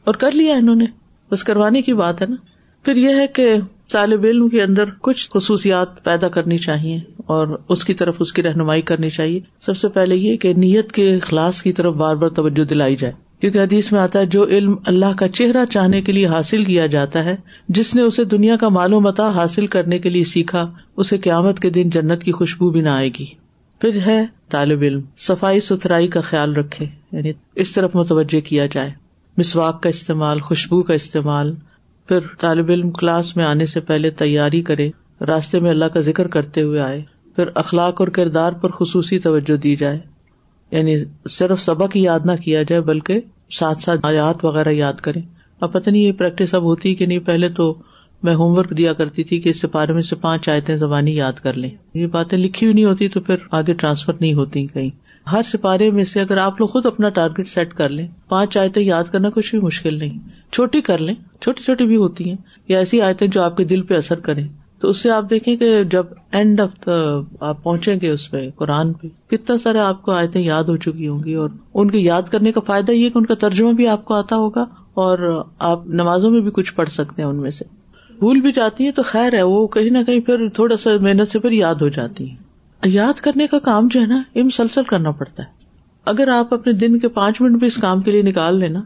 اور کر لیا انہوں نے۔ بس کروانے کی بات ہے نا۔ پھر یہ ہے کہ طالب علم کے اندر کچھ خصوصیات پیدا کرنی چاہیے اور اس کی طرف اس کی رہنمائی کرنی چاہیے۔ سب سے پہلے یہ کہ نیت کے اخلاص کی طرف بار بار توجہ دلائی جائے۔ کیونکہ حدیث میں آتا ہے، جو علم اللہ کا چہرہ چاہنے کے لیے حاصل کیا جاتا ہے، جس نے اسے دنیا کا معلومات حاصل کرنے کے لیے سیکھا، اسے قیامت کے دن جنت کی خوشبو بھی نہ آئے گی۔ پھر ہے طالب علم، صفائی ستھرائی کا خیال رکھے یعنی اس طرف متوجہ کیا جائے۔ مسواک کا استعمال، خوشبو کا استعمال پھر طالب علم کلاس میں آنے سے پہلے تیاری کرے، راستے میں اللہ کا ذکر کرتے ہوئے آئے، پھر اخلاق اور کردار پر خصوصی توجہ دی جائے۔ یعنی صرف سبق ہی یاد نہ کیا جائے، بلکہ ساتھ ساتھ آیات وغیرہ یاد کرے۔ اب پتہ نہیں یہ پریکٹس اب ہوتی کہ نہیں، پہلے تو میں ہوم ورک دیا کرتی تھی کہ اس سپارے میں سے پانچ آیتیں زبانی یاد کر لیں۔ یہ باتیں لکھی ہوئی نہیں ہوتی تو پھر آگے ٹرانسفر نہیں ہوتی کہیں۔ ہر سپارے میں سے اگر آپ لوگ خود اپنا ٹارگیٹ سیٹ کر لیں، پانچ آیتیں یاد کرنا کچھ بھی مشکل نہیں۔ چھوٹی کر لیں، چھوٹی چھوٹی بھی ہوتی ہیں، یا ایسی آیتیں جو آپ کے دل پہ اثر کریں۔ تو اس سے آپ دیکھیں کہ جب اینڈ آف دا آپ پہنچیں گے اس پہ، قرآن پہ، کتنا سارے آپ کو آیتیں یاد ہو چکی ہوں گی، اور ان کے یاد کرنے کا فائدہ یہ کہ ان کا ترجمہ بھی آپ کو آتا ہوگا، اور آپ نمازوں میں بھی کچھ پڑھ سکتے ہیں ان میں سے۔ بھول بھی جاتی ہے تو خیر ہے، وہ کہیں نہ کہیں پھر تھوڑا سا محنت سے پھر یاد ہو جاتی ہے یاد کرنے کا کام جو ہے نا یہ مسلسل کرنا پڑتا ہے۔ اگر آپ اپنے دن کے پانچ منٹ بھی اس کام کے لیے نکال لینا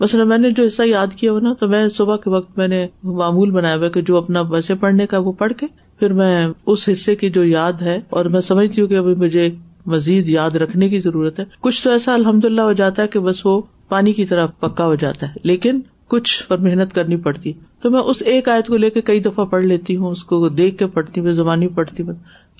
بس میں نے جو حصہ یاد کیا ہوا نا، تو میں صبح کے وقت میں نے معمول بنایا ہوا کہ جو اپنا ویسے پڑھنے کا وہ پڑھ کے پھر میں اس حصے کی جو یاد ہے، اور میں سمجھتی ہوں کہ ابھی مجھے مزید یاد رکھنے کی ضرورت ہے۔ کچھ تو ایسا الحمد للہ ہو جاتا ہے کہ بس وہ پانی کی طرح پکا ہو جاتا ہے، لیکن کچھ پر محنت کرنی پڑتی تو میں اس ایک آیت کو لے کے کئی دفعہ پڑھ لیتی ہوں، اس کو دیکھ کے پڑھتی ہوں، زبانی پڑھتی ہوں۔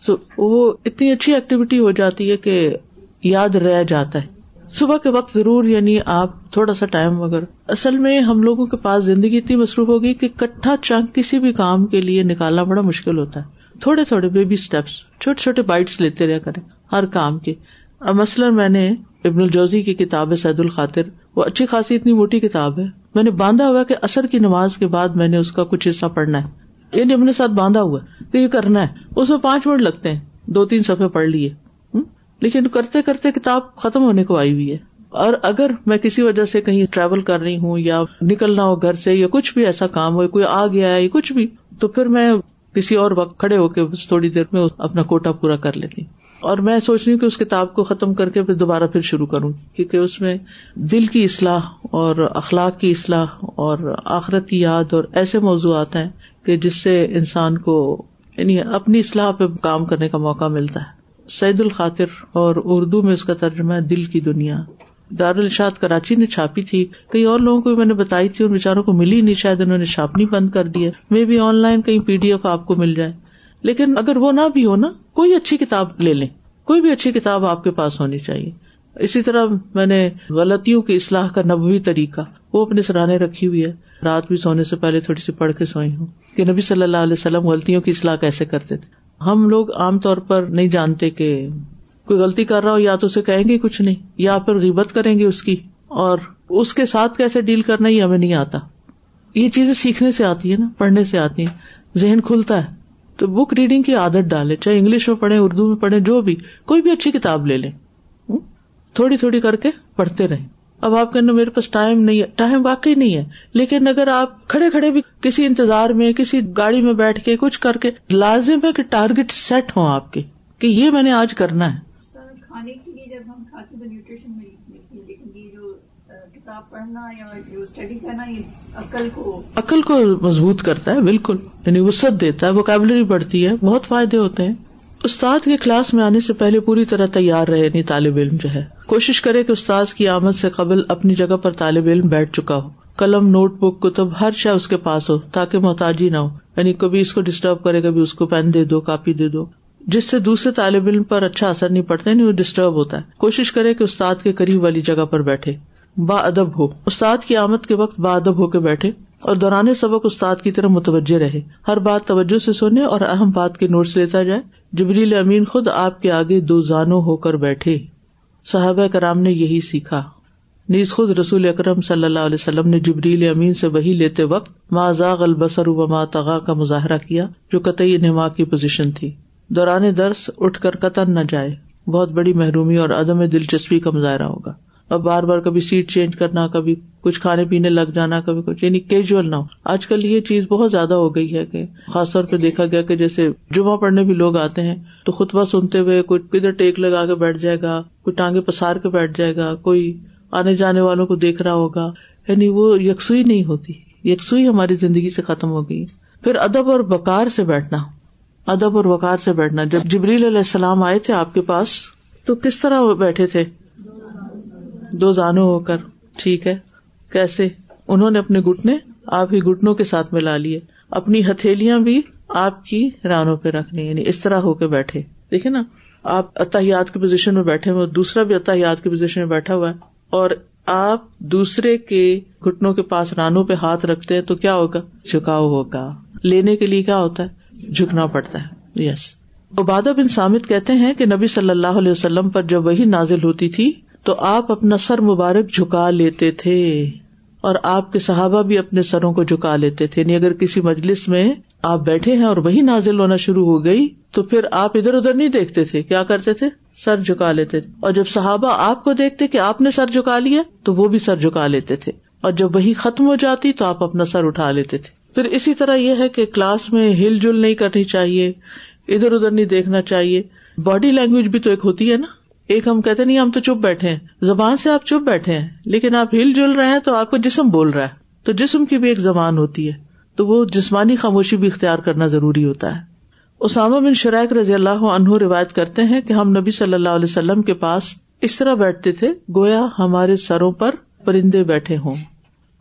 تو وہ اتنی اچھی ایکٹیویٹی ہو جاتی ہے کہ یاد رہ جاتا ہے۔ صبح کے وقت ضرور یعنی آپ تھوڑا سا ٹائم اگر اصل میں ہم لوگوں کے پاس زندگی اتنی مصروف ہوگی کہ کٹھا چنک کسی بھی کام کے لیے نکالنا بڑا مشکل ہوتا ہے۔ تھوڑے تھوڑے بیبی اسٹیپس چھوٹے چھوٹے بائٹس لیتے رہا کریں ہر کام کے۔ اب مثلاً میں نے ابن الجوزی کی کتاب ہے سعد الخاطر، وہ اچھی خاصی اتنی موٹی کتاب ہے۔ میں نے باندھا ہوا کہ اثر کی نماز کے بعد میں نے اس کا کچھ حصہ پڑھنا ہے۔ یعنی اپنے ساتھ باندھا ہوا کہ یہ کرنا ہے۔ اس میں پانچ منٹ لگتے ہیں۔ دو تین سفے پڑھ لیے۔ لیکن کرتے کرتے کتاب ختم ہونے کو آئی ہوئی ہے۔ اور اگر میں کسی وجہ سے کہیں ٹریول کر رہی ہوں یا نکلنا ہو گھر سے یا کچھ بھی ایسا کام ہو، کوئی آ گیا ہے یا کچھ بھی، تو پھر میں کسی اور وقت کھڑے ہو کے تھوڑی دیر میں اپنا کوٹا پورا کر لیتی۔ اور میں سوچ رہی ہوں کہ اس کتاب کو ختم کر کے پھر دوبارہ پھر شروع کروں، کیونکہ اس میں دل کی اصلاح اور اخلاق کی اصلاح اور آخرت کی یاد اور ایسے موضوعات ہیں کہ جس سے انسان کو یعنی اپنی اصلاح پہ کام کرنے کا موقع ملتا ہے۔ سعید الخاطر اور اردو میں اس کا ترجمہ ہے دل کی دنیا۔ دارالشاد کراچی نے چھاپی تھی۔ کئی اور لوگوں کو میں نے بتائی تھی، ان بےچاروں کو ملی نہیں، شاید انہوں نے چھاپنی بند کر دی ہے۔ مے بھی آن لائن کہیں پی ڈی ایف آپ کو مل جائے۔ لیکن اگر وہ نہ بھی ہو نا، کوئی اچھی کتاب لے لیں۔ کوئی بھی اچھی کتاب آپ کے پاس ہونی چاہیے۔ اسی طرح میں نے غلطیوں کی اصلاح کا نبوی طریقہ، وہ اپنے سرانے رکھی ہوئی ہے۔ رات بھی سونے سے پہلے تھوڑی سی پڑھ کے سوئی ہوں کہ نبی صلی اللہ علیہ وسلم غلطیوں کی اصلاح کیسے کرتے تھے۔ ہم لوگ عام طور پر نہیں جانتے کہ کوئی غلطی کر رہا ہو، یا تو اسے کہیں گے کچھ نہیں، یا پھر غیبت کریں گے اس کی، اور اس کے ساتھ کیسے ڈیل کرنا یہ ہمیں نہیں آتا۔ یہ چیزیں سیکھنے سے آتی ہے نا، پڑھنے سے آتی ہیں۔ ذہن کھلتا ہے۔ تو بک ریڈنگ کی عادت ڈالے چاہے انگلش میں پڑھے اردو میں پڑھے جو بھی، کوئی بھی اچھی کتاب لے لیں۔ تھوڑی تھوڑی کر کے پڑھتے رہیں۔ اب آپ کہنا میرے پاس ٹائم نہیں ہے۔ ٹائم واقعی نہیں ہے۔ لیکن اگر آپ کھڑے کھڑے بھی کسی انتظار میں کسی گاڑی میں بیٹھ کے کچھ کر کے لازم ہے کہ ٹارگیٹ سیٹ ہوں آپ کے کہ یہ میں نے آج کرنا ہے۔ کھانے کے لیے جب ہم کھاتے ہیں نیوٹریشن ملتی ہے لیکن یہ جو کتاب پڑھنا یا جو اسٹڈی کرنا یہ عقل کو عقل کو مضبوط کرتا ہے بالکل۔ یعنی وسط دیتا ہے وکیبلری بڑھتی ہے بہت فائدے ہوتے ہیں۔ استاد کے کلاس میں آنے سے پہلے پوری طرح تیار رہے نہیں طالب علم جو ہے۔ کوشش کرے کہ استاد کی آمد سے قبل اپنی جگہ پر طالب علم بیٹھ چکا ہو۔ قلم، نوٹ بک، کتب، ہر شے اس کے پاس ہو، تاکہ محتاجی نہ ہو۔ یعنی کبھی اس کو ڈسٹرب کرے، کبھی اس کو پین دے دو کاپی دے دو۔ جس سے دوسرے طالب علم پر اچھا اثر نہیں پڑتا نہیں وہ ڈسٹرب ہوتا ہے۔ کوشش کرے کہ استاد کے قریب والی جگہ پر بیٹھے۔ با ادب ہو۔ استاد کی آمد کے وقت با ادب ہو کے بیٹھے اور دوران سبق استاد کی طرح متوجہ رہے۔ ہر بات توجہ سے سنے اور اہم بات کے نوٹس لیتا جائے۔ جبریل امین خود آپ کے آگے دو زانو ہو کر بیٹھے۔ صحابہ کرام نے یہی سیکھا۔ نیز خود رسول اکرم صلی اللہ علیہ وسلم نے جبریل امین سے وہی لیتے وقت ما زاغ البصر و ما تغا کا مظاہرہ کیا، جو قطعی نما کی پوزیشن تھی۔ دوران درس اٹھ کر قطن نہ جائے۔ بہت بڑی محرومی اور عدم دلچسپی کا مظاہرہ ہوگا۔ اب بار بار کبھی سیٹ چینج کرنا، کبھی کچھ کھانے پینے لگ جانا، کبھی کچھ یعنی کیجول نہ ہو۔ آج کل یہ چیز بہت زیادہ ہو گئی ہے کہ خاص طور پہ دیکھا گیا کہ جیسے جمعہ پڑھنے بھی لوگ آتے ہیں تو خطبہ سنتے ہوئے کوئی کدھر ٹیک لگا کے بیٹھ جائے گا کوئی ٹانگے پسار کے بیٹھ جائے گا، کوئی آنے جانے والوں کو دیکھ رہا ہوگا۔ یعنی وہ یکسوئی نہیں ہوتی۔ یکسوئی ہماری زندگی سے ختم ہو گئی۔ پھر ادب اور بکار سے بیٹھنا۔ ادب اور وقار سے بیٹھنا۔ جب جبریل علیہ السلام آئے تھے آپ کے پاس، تو کس طرح وہ بیٹھے تھے؟ دو زانو ہو کر، ٹھیک ہے؟ کیسے؟ انہوں نے اپنے گٹنے آپ ہی گٹنوں کے ساتھ ملا لیے۔ اپنی ہتھیلیاں بھی آپ کی رانوں پہ رکھنی یعنی اس طرح ہو کے بیٹھے۔ دیکھے نا، آپ اتحیات کی پوزیشن میں بیٹھے ہوئے، دوسرا بھی اتحیات کی پوزیشن میں بیٹھا ہوا ہے۔ اور آپ دوسرے کے گٹنوں کے پاس رانوں پہ ہاتھ رکھتے ہیں تو کیا ہوگا؟ چکاؤ ہوگا۔ لینے کے لیے کیا ہوتا ہے؟ جھکنا پڑتا ہے۔ یس عبادہ بن سامد کہتے ہیں کہ نبی صلی اللہ علیہ وسلم پر جب وہی نازل ہوتی تھی تو آپ اپنا سر مبارک جھکا لیتے تھے اور آپ کے صحابہ بھی اپنے سروں کو جھکا لیتے تھے۔ یعنی اگر کسی مجلس میں آپ بیٹھے ہیں اور وہی نازل ہونا شروع ہو گئی تو پھر آپ ادھر ادھر نہیں دیکھتے تھے۔ کیا کرتے تھے؟ سر جھکا لیتے تھے۔ اور جب صحابہ آپ کو دیکھتے کہ آپ نے سر جھکا لیا تو وہ بھی سر جھکا لیتے تھے۔ اور جب وہی ختم ہو جاتی تو آپ اپنا سر اٹھا لیتے تھے۔ پھر اسی طرح یہ ہے کہ کلاس میں ہل جل نہیں کرنی چاہیے، ادھر ادھر نہیں دیکھنا چاہیے۔ باڈی لینگویج بھی تو ایک ہوتی ہے نا۔ ایک ہم کہتے نہیں، ہم تو چپ بیٹھے ہیں۔ زبان سے آپ چپ بیٹھے ہیں، لیکن آپ ہل جل رہے ہیں تو آپ کو جسم بول رہا ہے۔ تو جسم کی بھی ایک زبان ہوتی ہے۔ تو وہ جسمانی خاموشی بھی اختیار کرنا ضروری ہوتا ہے۔ اسامہ بن شرائق رضی اللہ عنہ روایت کرتے ہیں کہ ہم نبی صلی اللہ علیہ وسلم کے پاس اس طرح بیٹھتے تھے، گویا ہمارے سروں پر پرندے بیٹھے ہوں۔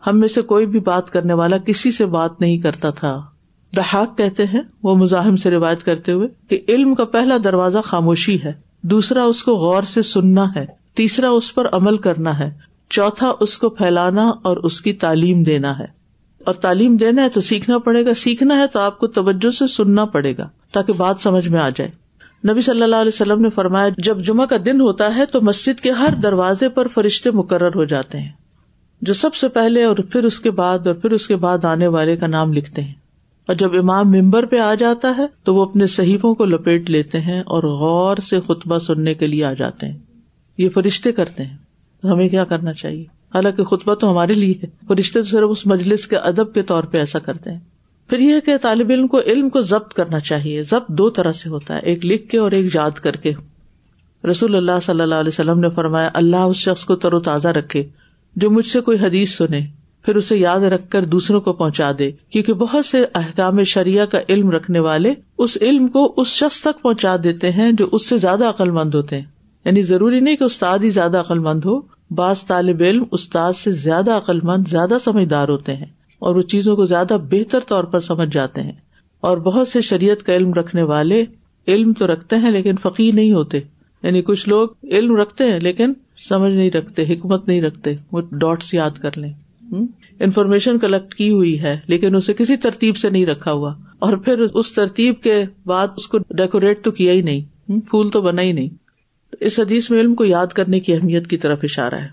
ہم میں سے کوئی بھی بات کرنے والا کسی سے بات نہیں کرتا تھا۔ دہاق کہتے ہیں، وہ مزاحم سے روایت کرتے ہوئے کہ علم کا پہلا دروازہ خاموشی ہے۔ دوسرا اس کو غور سے سننا ہے، تیسرا اس پر عمل کرنا ہے، چوتھا اس کو پھیلانا اور اس کی تعلیم دینا ہے۔ اور تعلیم دینا ہے تو سیکھنا پڑے گا، سیکھنا ہے تو آپ کو توجہ سے سننا پڑے گا تاکہ بات سمجھ میں آ جائے۔ نبی صلی اللہ علیہ وسلم نے فرمایا، جب جمعہ کا دن ہوتا ہے تو مسجد کے ہر دروازے پر فرشتے مقرر ہو جاتے ہیں، جو سب سے پہلے اور پھر اس کے بعد اور پھر اس کے بعد آنے والے کا نام لکھتے ہیں۔ اور جب امام ممبر پہ آ جاتا ہے تو وہ اپنے صحیفوں کو لپیٹ لیتے ہیں اور غور سے خطبہ سننے کے لیے آ جاتے ہیں۔ یہ فرشتے کرتے ہیں۔ ہمیں کیا کرنا چاہیے؟ حالانکہ خطبہ تو ہمارے لیے ہے۔ فرشتے تو صرف اس مجلس کے ادب کے طور پہ ایسا کرتے ہیں۔ پھر یہ کہ طالب علم کو علم کو ضبط کرنا چاہیے۔ ضبط دو طرح سے ہوتا ہے۔ ایک لکھ کے اور ایک یاد کر کے۔ رسول اللہ صلی اللہ علیہ وسلم نے فرمایا، اللہ اس شخص کو تر و تازہ رکھے جو مجھ سے کوئی حدیث سنے۔ پھر اسے یاد رکھ کر دوسروں کو پہنچا دے، کیونکہ بہت سے احکام شریعہ کا علم رکھنے والے اس علم کو اس شخص تک پہنچا دیتے ہیں جو اس سے زیادہ عقل مند ہوتے ہیں۔ یعنی ضروری نہیں کہ استاد ہی زیادہ عقل مند ہو، بعض طالب علم استاد سے زیادہ عقل مند زیادہ سمجھدار ہوتے ہیں اور وہ چیزوں کو زیادہ بہتر طور پر سمجھ جاتے ہیں۔ اور بہت سے شریعت کا علم رکھنے والے علم تو رکھتے ہیں لیکن فقیر نہیں ہوتے۔ یعنی کچھ لوگ علم رکھتے ہیں لیکن سمجھ نہیں رکھتے، حکمت نہیں رکھتے، وہ ڈاٹس یاد کر لیں۔ انفارمیشن کلیکٹ کی ہوئی ہے، لیکن اسے کسی ترتیب سے نہیں رکھا ہوا۔ اور پھر اس ترتیب کے بعد اس کو ڈیکوریٹ تو کیا ہی نہیں۔ پھول تو بنا ہی نہیں۔ اس حدیث میں علم کو یاد کرنے کی اہمیت کی طرف اشارہ ہے۔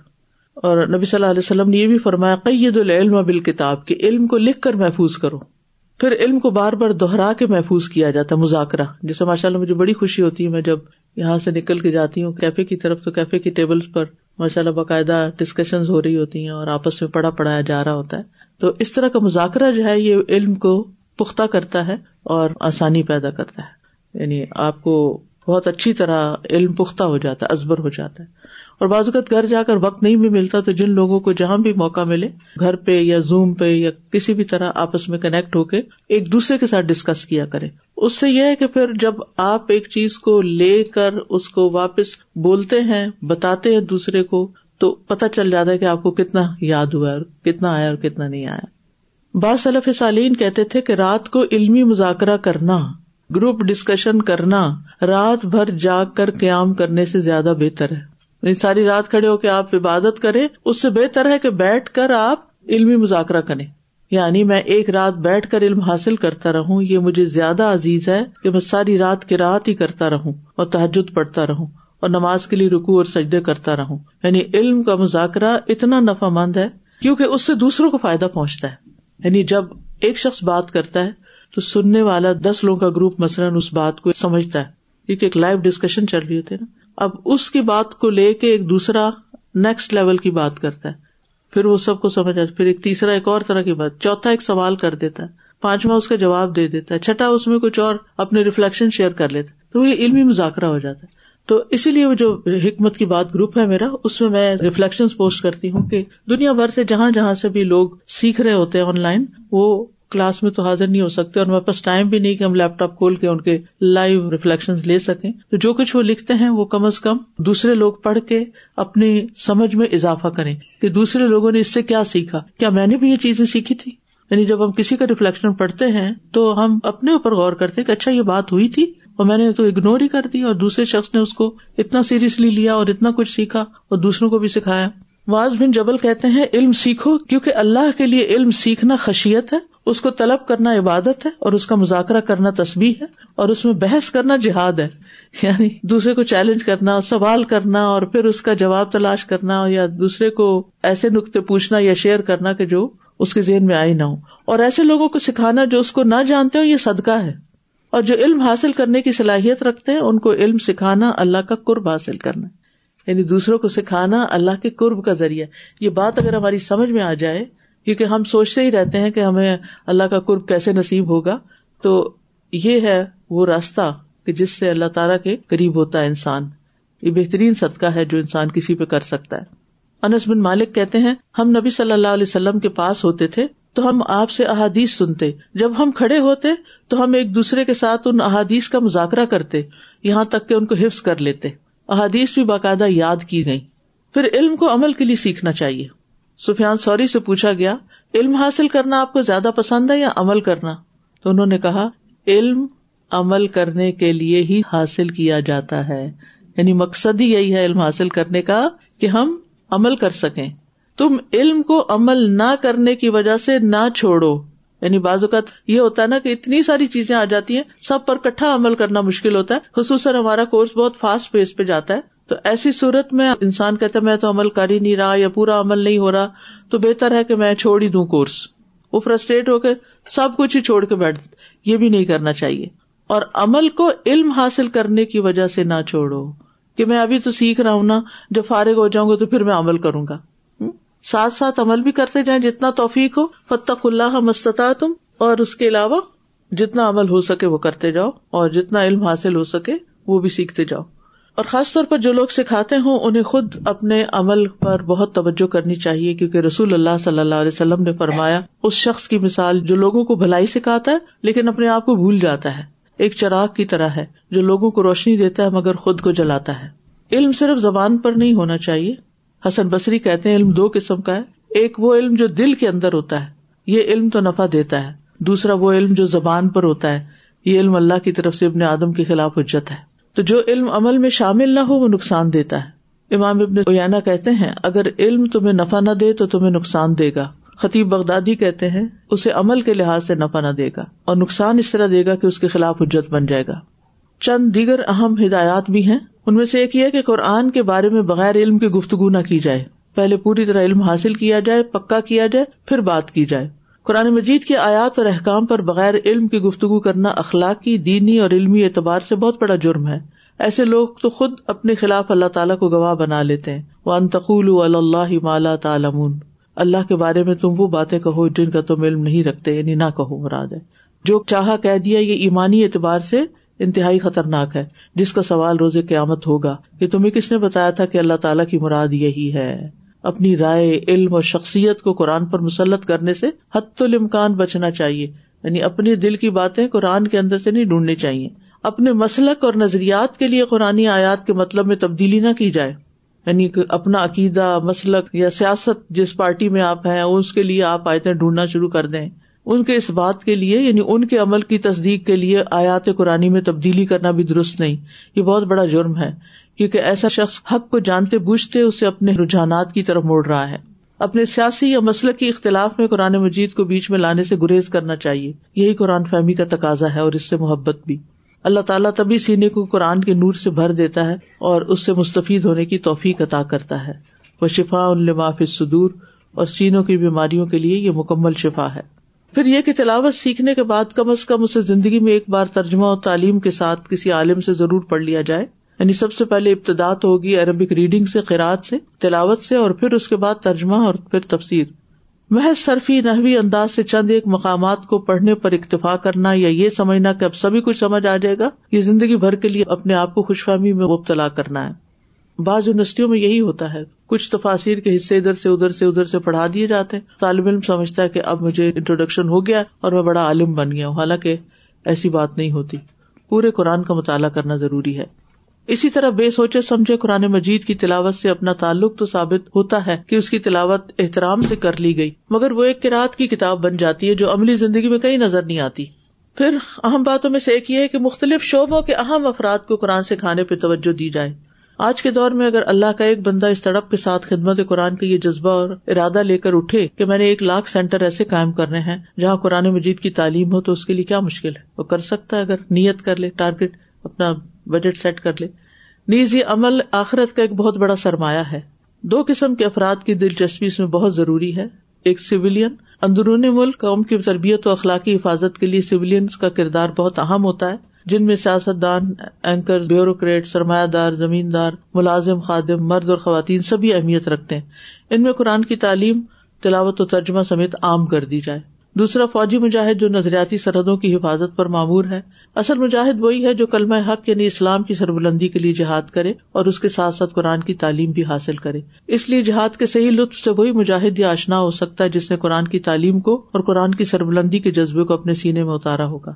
اور نبی صلی اللہ علیہ وسلم نے یہ بھی فرمایا، قید العلم بال کتاب کے علم کو لکھ کر محفوظ کرو۔ پھر علم کو بار بار دوہرا کے محفوظ کیا جاتا ہے، مذاکرہ۔ جسے ماشاء اللہ مجھے بڑی خوشی ہوتی ہے، میں جب یہاں سے نکل کے جاتی ہوں، کیفے کی طرف تو کیفے کی ٹیبل پر ماشاء اللہ باقاعدہ ڈسکشن ہو رہی ہوتی ہیں اور آپس میں پڑھا پڑھایا جا رہا ہوتا ہے۔ تو اس طرح کا مذاکرہ جو ہے یہ علم کو پختہ کرتا ہے اور آسانی پیدا کرتا ہے۔ یعنی آپ کو بہت اچھی طرح علم پختہ ہو جاتا ہے، ازبر ہو جاتا ہے۔ اور بعض اوقات گھر جا کر وقت نہیں بھی ملتا تو جن لوگوں کو جہاں بھی موقع ملے، گھر پہ یا زوم پہ یا کسی بھی طرح آپس میں کنیکٹ ہو کے ایک دوسرے کے ساتھ ڈسکس کیا کرے اس سے یہ ہے کہ پھر جب آپ ایک چیز کو لے کر اس کو واپس بولتے ہیں، بتاتے ہیں دوسرے کو، تو پتا چل جاتا ہے کہ آپ کو کتنا یاد ہوا اور کتنا آیا اور کتنا نہیں آیا۔ بعض صلف سالین کہتے تھے کہ رات کو علمی مذاکرہ کرنا، گروپ ڈسکشن کرنا، رات بھر جاگ کر قیام کرنے سے زیادہ بہتر ہے۔ یعنی ساری رات کھڑے ہو کے آپ عبادت کرے اس سے بہتر ہے کہ بیٹھ کر آپ علمی مذاکرہ کریں۔ یعنی میں ایک رات بیٹھ کر علم حاصل کرتا رہوں، یہ مجھے زیادہ عزیز ہے کہ میں ساری رات کی رات ہی کرتا رہوں اور تحجد پڑھتا رہوں اور نماز کے لیے رکو اور سجدے کرتا رہوں۔ یعنی علم کا مذاکرہ اتنا نفع مند ہے کیونکہ اس سے دوسروں کو فائدہ پہنچتا ہے۔ یعنی جب ایک شخص بات کرتا ہے تو سننے والا دس لوگوں کا گروپ مثلاً اس بات کو سمجھتا ہے۔ کیونکہ ایک لائیو ڈسکشن چل رہی ہوتی ہے نا۔ اب اس کی بات کو لے کے ایک دوسرا نیکسٹ لیول کی بات کرتا ہے۔ پھر وہ سب کو سمجھ آتا پھر ایک تیسرا ایک اور طرح کی بات چوتھا ایک سوال کر دیتا ہے۔ پانچواں اس کا جواب دے دیتا ہے۔ چھٹا اس میں کچھ اور اپنے ریفلیکشن شیئر کر لیتا ہے۔ تو یہ علمی مذاکرہ ہو جاتا ہے۔ تو اسی لیے وہ جو حکمت کی بات گروپ ہے میرا، اس میں میں ریفلیکشن پوسٹ کرتی ہوں کہ دنیا بھر سے جہاں جہاں سے بھی لوگ سیکھ رہے ہوتے ہیں آن لائن، وہ کلاس میں تو حاضر نہیں ہو سکتے اور ہمارے پاس ٹائم بھی نہیں کہ ہم لیپ ٹاپ کھول کے ان کے لائیو ریفلیکشن لے سکیں۔ تو جو کچھ وہ لکھتے ہیں وہ کم از کم دوسرے لوگ پڑھ کے اپنی سمجھ میں اضافہ کریں کہ دوسرے لوگوں نے اس سے کیا سیکھا۔ کیا میں نے بھی یہ چیزیں سیکھی تھی؟ یعنی جب ہم کسی کا ریفلیکشن پڑھتے ہیں تو ہم اپنے اوپر غور کرتے کہ اچھا یہ بات ہوئی تھی اور میں نے تو اگنور ہی کر دی اور دوسرے شخص نے اس کو اتنا سیریسلی لیا اور اتنا کچھ سیکھا اور دوسروں کو بھی سکھایا۔ واز بن جبل کہتے ہیں علم سیکھو کیونکہ اللہ کے لیے علم سیکھنا خشیت ہے اس کو طلب کرنا عبادت ہے اور اس کا مذاکرہ کرنا تصویر ہے اور اس میں بحث کرنا جہاد ہے۔ یعنی دوسرے کو چیلنج کرنا، سوال کرنا اور پھر اس کا جواب تلاش کرنا یا دوسرے کو ایسے نقطے پوچھنا یا شیئر کرنا کہ جو اس کے ذہن میں آئی نہ ہو۔ اور ایسے لوگوں کو سکھانا جو اس کو نہ جانتے ہو یہ صدقہ ہے۔ اور جو علم حاصل کرنے کی صلاحیت رکھتے ہیں، ان کو علم سکھانا اللہ کا قرب حاصل کرنا۔ یعنی دوسروں کو سکھانا اللہ کے قرب کا ذریعہ۔ یہ بات اگر ہماری سمجھ میں آ جائے کیونکہ ہم سوچتے ہی رہتے ہیں کہ ہمیں اللہ کا قرب کیسے نصیب ہوگا۔ تو یہ ہے وہ راستہ کہ جس سے اللہ تعالیٰ کے قریب ہوتا ہے انسان۔ یہ بہترین صدقہ ہے جو انسان کسی پہ کر سکتا ہے۔ انس بن مالک کہتے ہیں، ہم نبی صلی اللہ علیہ وسلم کے پاس ہوتے تھے تو ہم آپ سے احادیث سنتے۔ جب ہم کھڑے ہوتے تو ہم ایک دوسرے کے ساتھ ان احادیث کا مذاکرہ کرتے، یہاں تک کہ ان کو حفظ کر لیتے۔ احادیث بھی باقاعدہ یاد کی گئی پھر علم کو عمل کے لیے سیکھنا چاہیے۔ سفیان سوری سے پوچھا گیا، علم حاصل کرنا آپ کو زیادہ پسند ہے یا عمل کرنا؟ تو انہوں نے کہا، علم عمل کرنے کے لیے ہی حاصل کیا جاتا ہے۔ یعنی مقصد ہی یہی ہے علم حاصل کرنے کا، کہ ہم عمل کر سکیں۔ تم علم کو عمل نہ کرنے کی وجہ سے نہ چھوڑو۔ یعنی بعض اوقات یہ ہوتا ہے نا کہ اتنی ساری چیزیں آ جاتی ہیں، سب پر کٹھا عمل کرنا مشکل ہوتا ہے۔ خصوصاً ہمارا کورس بہت فاسٹ پیس پہ جاتا ہے۔ تو ایسی صورت میں انسان کہتا میں تو عمل کر ہی نہیں رہا یا پورا عمل نہیں ہو رہا، تو بہتر ہے کہ میں چھوڑ ہی دوں کورس۔ وہ فرسٹریٹ ہو کے سب کچھ ہی چھوڑ کے بیٹھ، یہ بھی نہیں کرنا چاہیے۔ اور عمل کو علم حاصل کرنے کی وجہ سے نہ چھوڑو کہ میں ابھی تو سیکھ رہا ہوں نا، جب فارغ ہو جاؤں گا تو پھر میں عمل کروں گا۔ ساتھ ساتھ عمل بھی کرتے جائیں جتنا توفیق ہو فتح اللہ مستتا تم اور اس کے علاوہ جتنا عمل ہو سکے وہ کرتے جاؤ، اور جتنا علم حاصل ہو سکے وہ بھی سیکھتے جاؤ۔ اور خاص طور پر جو لوگ سکھاتے ہوں، انہیں خود اپنے عمل پر بہت توجہ کرنی چاہیے، کیونکہ رسول اللہ صلی اللہ علیہ وسلم نے فرمایا، اس شخص کی مثال جو لوگوں کو بھلائی سکھاتا ہے، لیکن اپنے آپ کو بھول جاتا ہے۔ ایک چراغ کی طرح ہے، جو لوگوں کو روشنی دیتا ہے، مگر خود کو جلاتا ہے۔ علم صرف زبان پر نہیں ہونا چاہیے۔ حسن بصری کہتے ہیں، علم دو قسم کا ہے۔ ایک وہ علم جو دل کے اندر ہوتا ہے۔ یہ علم تو نفع دیتا ہے۔ دوسرا وہ علم جو زبان پر ہوتا ہے۔ یہ علم اللہ کی طرف سے ابن آدم کے خلاف حجت ہے۔ تو جو علم عمل میں شامل نہ ہو وہ نقصان دیتا ہے۔ امام ابن اویانا کہتے ہیں، اگر علم تمہیں نفع نہ دے تو تمہیں نقصان دے گا۔ خطیب بغدادی کہتے ہیں، اسے عمل کے لحاظ سے نفع نہ دے گا اور نقصان اس طرح دے گا کہ اس کے خلاف حجت بن جائے گا۔ چند دیگر اہم ہدایات بھی ہیں۔ ان میں سے ایک یہ کہ قرآن کے بارے میں بغیر علم کی گفتگو نہ کی جائے۔ پہلے پوری طرح علم حاصل کیا جائے، پکا کیا جائے، پھر بات کی جائے۔ قرآن مجید کے آیات اور احکام پر بغیر علم کی گفتگو کرنا اخلاقی، دینی اور علمی اعتبار سے بہت بڑا جرم ہے۔ ایسے لوگ تو خود اپنے خلاف اللہ تعالیٰ کو گواہ بنا لیتے ہیں۔ وہ انتقول اللہ مالا تعالمون اللہ کے بارے میں تم وہ باتیں کہو جن کا تم علم نہیں رکھتے یعنی نہ کہو، مراد ہے۔ جو چاہا کہہ دیا یہ ایمانی اعتبار سے انتہائی خطرناک ہے، جس کا سوال روز قیامت ہوگا کہ تمہیں کس نے بتایا تھا کہ اللہ تعالیٰ کی مراد یہی ہے؟ اپنی رائے، علم اور شخصیت کو قرآن پر مسلط کرنے سے حت الامکان بچنا چاہیے۔ یعنی اپنی دل کی باتیں قرآن کے اندر سے نہیں ڈھونڈنی چاہیے۔ اپنے مسلک اور نظریات کے لیے قرآن آیات کے مطلب میں تبدیلی نہ کی جائے۔ یعنی اپنا عقیدہ، مسلک یا سیاست جس پارٹی میں آپ ہیں، اس کے لیے آپ آیتیں ڈھونڈنا شروع کر دیں۔ ان کے اس بات کے لیے یعنی ان کے عمل کی تصدیق کے لیے آیات قرآن میں تبدیلی کرنا بھی درست نہیں۔ یہ بہت بڑا جرم ہے۔ کیونکہ ایسا شخص حق کو جانتے بوجھتے اسے اپنے رجحانات کی طرف موڑ رہا ہے۔ اپنے سیاسی یا مسلک کے اختلاف میں قرآن مجید کو بیچ میں لانے سے گریز کرنا چاہیے۔ یہی قرآن فہمی کا تقاضا ہے اور اس سے محبت بھی۔ اللہ تعالیٰ تبھی سینے کو قرآن کے نور سے بھر دیتا ہے اور اس سے مستفید ہونے کی توفیق عطا کرتا ہے۔ وہ شفا النماف صدور اور سینوں کی بیماریوں کے لیے یہ مکمل شفا ہے۔ پھر یہ کہ تلاوت سیکھنے کے بعد کم از کم اسے زندگی میں ایک بار ترجمہ اور تعلیم کے ساتھ کسی عالم سے ضرور پڑھ لیا جائے۔ یعنی سب سے پہلے ابتدا ہوگی عربک ریڈنگ سے قرآد سے، تلاوت سے اور پھر اس کے بعد ترجمہ اور پھر تفصیل محض صرفی نحوی انداز سے چند ایک مقامات کو پڑھنے پر اکتفا کرنا یا یہ سمجھنا کہ اب سبھی کچھ سمجھ آ جائے گا، یہ زندگی بھر کے لیے اپنے آپ کو خوش فہمی میں مبتلا کرنا ہے۔ بعض یونیورسٹیوں میں یہی ہوتا ہے۔ کچھ تفاصیر کے حصے ادھر سے ادھر سے ادھر سے پڑھا دیے جاتے ہیں۔ طالب علم سمجھتا ہے کہ اب مجھے انٹروڈکشن ہو گیا اور میں بڑا عالم بن گیا ہوں، حالانکہ ایسی بات نہیں ہوتی۔ پورے قرآن کا مطالعہ کرنا ضروری ہے۔ اسی طرح بے سوچے سمجھے قرآن مجید کی تلاوت سے اپنا تعلق تو ثابت ہوتا ہے کہ اس کی تلاوت احترام سے کر لی گئی، مگر وہ ایک کراط کی کتاب بن جاتی ہے جو عملی زندگی میں کہیں نظر نہیں آتی۔ پھر اہم باتوں میں سے ایک یہ ہے کہ مختلف شعبوں کے اہم افراد کو قرآن سکھانے پہ توجہ دی جائے۔ آج کے دور میں اگر اللہ کا ایک بندہ اس تڑپ کے ساتھ خدمت قرآن کا یہ جذبہ اور ارادہ لے کر اٹھے کہ میں نے ایک لاکھ سینٹر ایسے قائم کرنے ہیں جہاں قرآن مجید کی تعلیم ہو تو اس کے لیے کیا مشکل ہے؟ وہ کر سکتا ہے اگر نیت کر لے ٹارگیٹ اپنا بجٹ سیٹ کر لے۔ نیز یہ عمل آخرت کا ایک بہت بڑا سرمایہ ہے۔ دو قسم کے افراد کی دلچسپی اس میں بہت ضروری ہے۔ ایک سویلین اندرون ملک، قوم کی تربیت و اخلاقی حفاظت کے لیے سویلینس کا کردار بہت اہم ہوتا ہے، جن میں سیاست دان اینکر، بیوروکریٹ سرمایہ دار زمیندار، ملازم، خادم، مرد اور خواتین سبھی اہمیت رکھتے ہیں۔ ان میں قرآن کی تعلیم، تلاوت و ترجمہ سمیت عام کر دی جائے۔ دوسرا، فوجی مجاہد جو نظریاتی سرحدوں کی حفاظت پر معمور ہے۔ اصل مجاہد وہی ہے جو کلمہ حق یعنی اسلام کی سربلندی کے لیے جہاد کرے اور اس کے ساتھ ساتھ قرآن کی تعلیم بھی حاصل کرے۔ اس لیے جہاد کے صحیح لطف سے وہی مجاہد یا آشنا ہو سکتا ہے جس نے قرآن کی تعلیم کو اور قرآن کی سربلندی کے جذبے کو اپنے سینے میں اتارا ہوگا۔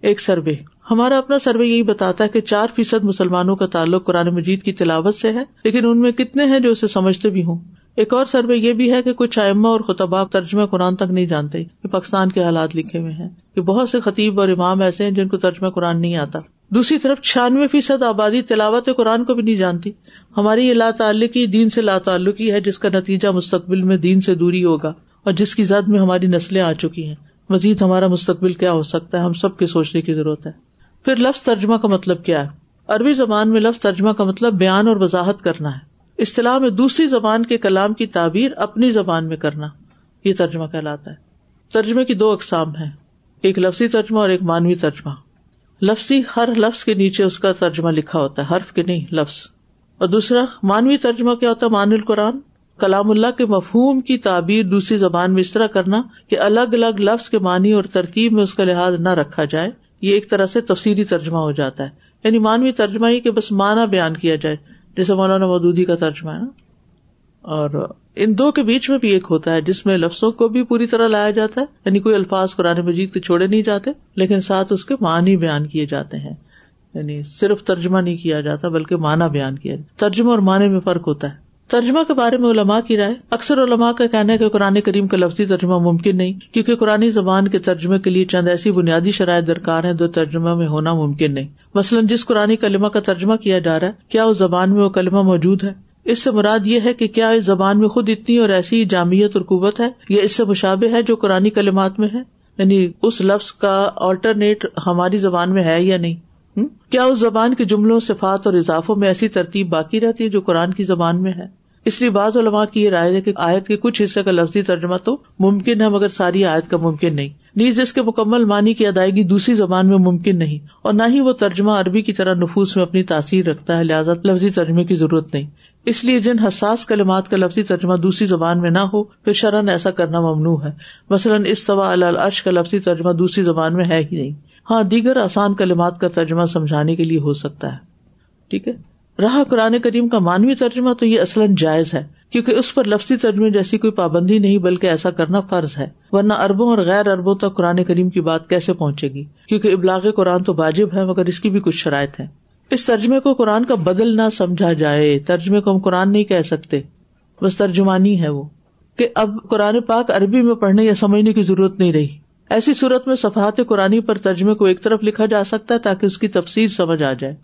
ایک سروے۔ ہمارا اپنا سروے یہی بتاتا ہے کہ چار فیصد مسلمانوں کا تعلق قرآن مجید کی تلاوت سے ہے، لیکن ان میں کتنے ہیں جو اسے سمجھتے بھی ہوں؟ ایک اور سروے یہ بھی ہے کہ کچھ ائمہ اور خطبہ ترجمہ قرآن تک نہیں جانتے کہ پاکستان کے حالات لکھے ہوئے ہیں کہ بہت سے خطیب اور امام ایسے ہیں جن کو ترجمہ قرآن نہیں آتا۔ دوسری طرف چھیانوے فیصد آبادی تلاوت قرآن کو بھی نہیں جانتی۔ ہماری یہ لا تعلقی دین سے لا تعلقی ہے جس کا نتیجہ مستقبل میں دین سے دوری ہوگا اور جس کی زد میں ہماری نسلیں آ چکی ہیں۔ مزید ہمارا مستقبل کیا ہو سکتا ہے، ہم سب کے سوچنے کی ضرورت ہے۔ پھر لفظ ترجمہ کا مطلب کیا ہے؟ عربی زبان میں لفظ ترجمہ کا مطلب بیان اور وضاحت کرنا ہے۔ اصطلاح میں دوسری زبان کے کلام کی تعبیر اپنی زبان میں کرنا، یہ ترجمہ کہلاتا ہے۔ ترجمے کی دو اقسام ہیں، ایک لفظی ترجمہ اور ایک مانوی ترجمہ۔ لفظی ہر لفظ کے نیچے اس کا ترجمہ لکھا ہوتا ہے، حرف کے نہیں، لفظ۔ اور دوسرا، مانوی ترجمہ کیا ہوتا ہے؟ مان القرآن۔ کلام اللہ کے مفہوم کی تعبیر دوسری زبان میں اس طرح کرنا کہ الگ الگ لفظ کے معنی اور ترتیب میں اس کا لحاظ نہ رکھا جائے، یہ ایک طرح سے تفصیلی ترجمہ ہو جاتا ہے۔ یعنی مانوی ترجمہ ہی کہ بس مانا بیان کیا جائے۔ جیسے مولانا مودودی کا ترجمہ ہے نا۔ اور ان دو کے بیچ میں بھی ایک ہوتا ہے، جس میں لفظوں کو بھی پوری طرح لایا جاتا ہے یعنی کوئی الفاظ قرآن مجید تو چھوڑے نہیں جاتے، لیکن ساتھ اس کے معنی بیان کیے جاتے ہیں۔ یعنی صرف ترجمہ نہیں کیا جاتا، بلکہ مانا بیان کیا جاتا ترجمہ اور معنی میں فرق ہوتا ہے۔ ترجمہ کے بارے میں علماء کی رائے، اکثر علماء کا کہنا ہے کہ قرآن کریم کا لفظی ترجمہ ممکن نہیں، کیونکہ قرآن زبان کے ترجمے کے لیے چند ایسی بنیادی شرائط درکار ہیں جو ترجمہ میں ہونا ممکن نہیں۔ مثلاً جس قرآن کلمہ کا ترجمہ کیا جا رہا ہے، کیا اس زبان میں وہ کلمہ موجود ہے؟ اس سے مراد یہ ہے کہ کیا اس زبان میں خود اتنی اور ایسی جامعت اور قوت ہے، یا اس سے مشابہ ہے جو قرآن کلمات میں ہے؟ یعنی اس لفظ کا آلٹرنیٹ ہماری زبان میں ہے یا نہیں؟ کیا اس زبان کے جملوں، صفات اور اضافوں میں ایسی ترتیب باقی رہتی ہے جو قرآن کی زبان میں ہے؟ اس لیے بعض علماء کی یہ رائے ہے کہ آیت کے کچھ حصے کا لفظی ترجمہ تو ممکن ہے، مگر ساری آیت کا ممکن نہیں۔ نیز اس کے مکمل معنی کی ادائیگی دوسری زبان میں ممکن نہیں، اور نہ ہی وہ ترجمہ عربی کی طرح نفوس میں اپنی تاثیر رکھتا ہے، لہٰذا لفظی ترجمے کی ضرورت نہیں۔ اس لیے جن حساس کلمات کا لفظی ترجمہ دوسری زبان میں نہ ہو، پھر شرح ایسا کرنا ممنوع ہے۔ مثلاً اس طوا العرش کا لفظی ترجمہ دوسری زبان میں ہے ہی نہیں۔ ہاں دیگر آسان کلمات کا ترجمہ سمجھانے کے لیے ہو سکتا ہے۔ ٹھیک ہے؟ رہا قرآن کریم کا مانوی ترجمہ تو یہ اصلاً جائز ہے، کیونکہ اس پر لفظی ترجمے جیسی کوئی پابندی نہیں، بلکہ ایسا کرنا فرض ہے۔ ورنہ اربوں اور غیر اربوں تک قرآن کریم کی بات کیسے پہنچے گی؟ کیونکہ ابلاغ قرآن تو واجب ہے، مگر اس کی بھی کچھ شرائط ہے اس ترجمے کو قرآن کا بدل نہ سمجھا جائے، ترجمے کو ہم قرآن نہیں کہہ سکتے۔ بس ترجمانی ہے وہ، کہ اب قرآن پاک عربی میں پڑھنے یا سمجھنے کی ضرورت نہیں رہی۔ ایسی صورت میں صفحات قرآن پر ترجمے کو ایک طرف لکھا جا سکتا ہے تاکہ اس کی تفصیل سمجھ آ جائے۔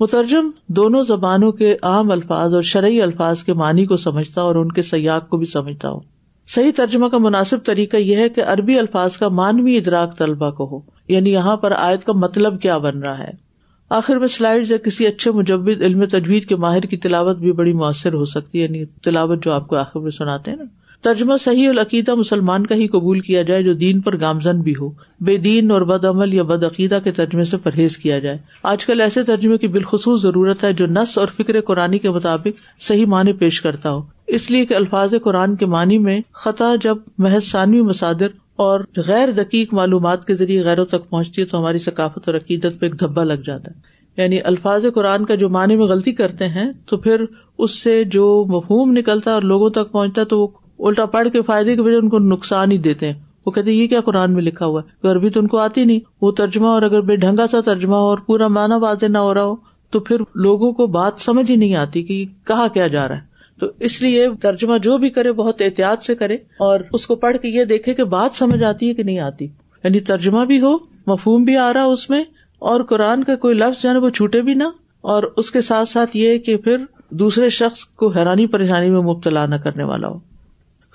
مترجم، دونوں زبانوں کے عام الفاظ اور شرعی الفاظ کے معنی کو سمجھتا اور ان کے سیاق کو بھی سمجھتا ہو صحیح ترجمہ کا مناسب طریقہ یہ ہے کہ عربی الفاظ کا مانوی ادراک طلبہ کو ہو یعنی یہاں پر آیت کا مطلب کیا بن رہا ہے۔ آخر میں سلائڈ یا کسی اچھے مجبد علم تجوید کے ماہر کی تلاوت بھی بڑی مؤثر ہو سکتی ہے یعنی تلاوت جو آپ کو آخر میں سناتے ہیں نا۔ ترجمہ صحیح العقیدہ مسلمان کا ہی قبول کیا جائے جو دین پر گامزن بھی ہو۔ بے دین اور بد عمل یا بد عقیدہ کے ترجمے سے پرہیز کیا جائے۔ آج کل ایسے ترجمے کی بالخصوص ضرورت ہے جو نس اور فکر قرآن کے مطابق صحیح معنی پیش کرتا ہو۔ اس لیے کہ الفاظ قرآن کے معنی میں خطا جب محض ثانوی مسادر اور غیر دقیق معلومات کے ذریعے غیروں تک پہنچتی ہے تو ہماری ثقافت اور عقیدت پہ ایک دھبا لگ جاتا ہے۔ یعنی الفاظ قرآن کا جو معنی میں غلطی کرتے ہیں تو پھر اس سے جو مفہوم نکلتا ہے اور لوگوں تک پہنچتا ہے تو وہ الٹا پڑھ کے فائدے کے بجائے ان کو نقصان ہی دیتے ہیں۔ وہ کہتے یہ کیا قرآن میں لکھا ہوا ہے؟ عربی تو ان کو آتی نہیں۔ وہ ترجمہ اور اگر بے ڈھنگا سا ترجمہ اور پورا مانا واضح نہ ہو رہا ہو، تو پھر لوگوں کو بات سمجھ ہی نہیں آتی کہ کہا کیا جا رہا ہے۔ تو اس لیے ترجمہ جو بھی کرے، بہت احتیاط سے کرے اور اس کو پڑھ کے یہ دیکھے کہ بات سمجھ آتی ہے کہ نہیں آتی۔ یعنی ترجمہ بھی ہو، مفہوم بھی آ رہا اس میں اور قرآن کا کوئی لفظ جو ہے وہ چھوٹے بھی نہ، اور اس کے ساتھ ساتھ یہ کہ پھر دوسرے شخص کو حیرانی پریشانی میں مبتلا نہ کرنے والا ہو۔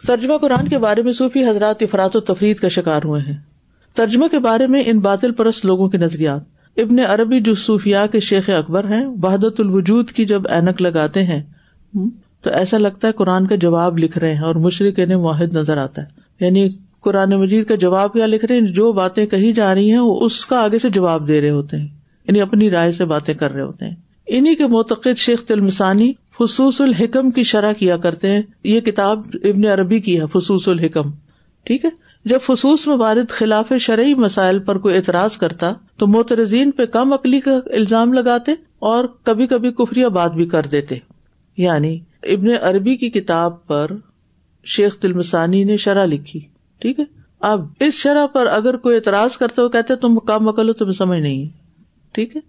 ترجمہ قرآن کے بارے میں صوفی حضرات افراد و تفریح کا شکار ہوئے ہیں۔ ترجمہ کے بارے میں ان باطل پرست لوگوں کے نظریات۔ ابن عربی جو صوفیاء کے شیخ اکبر ہیں، وحدت الوجود کی جب اینک لگاتے ہیں، تو ایسا لگتا ہے قرآن کا جواب لکھ رہے ہیں اور مشرق انہیں واحد نظر آتا ہے۔ یعنی قرآن مجید کا جواب کیا لکھ رہے ہیں؟ جو باتیں کہی جا رہی ہیں، وہ اس کا آگے سے جواب دے رہے ہوتے ہیں۔ یعنی اپنی رائے سے باتیں کر رہے ہوتے ہیں۔ انہیں کے متقد شیخ تلمسانی فصوص الحکم کی شرح کیا کرتے ہیں۔ یہ کتاب ابن عربی کی ہے فصوص الحکم۔ ٹھیک ہے؟ جب فصوص میں وارد خلاف شرعی مسائل پر کوئی اعتراض کرتا، تو موترزین پہ کم عقلی کا الزام لگاتے اور کبھی کبھی کفری بات بھی کر دیتے۔ یعنی ابن عربی کی کتاب پر شیخ تلمسانی نے شرح لکھی۔ ٹھیک ہے؟ اب اس شرح پر اگر کوئی اعتراض کرتے ہو کہتے تم کم عقل ہو، تمہیں سمجھ نہیں۔ ٹھیک ہے؟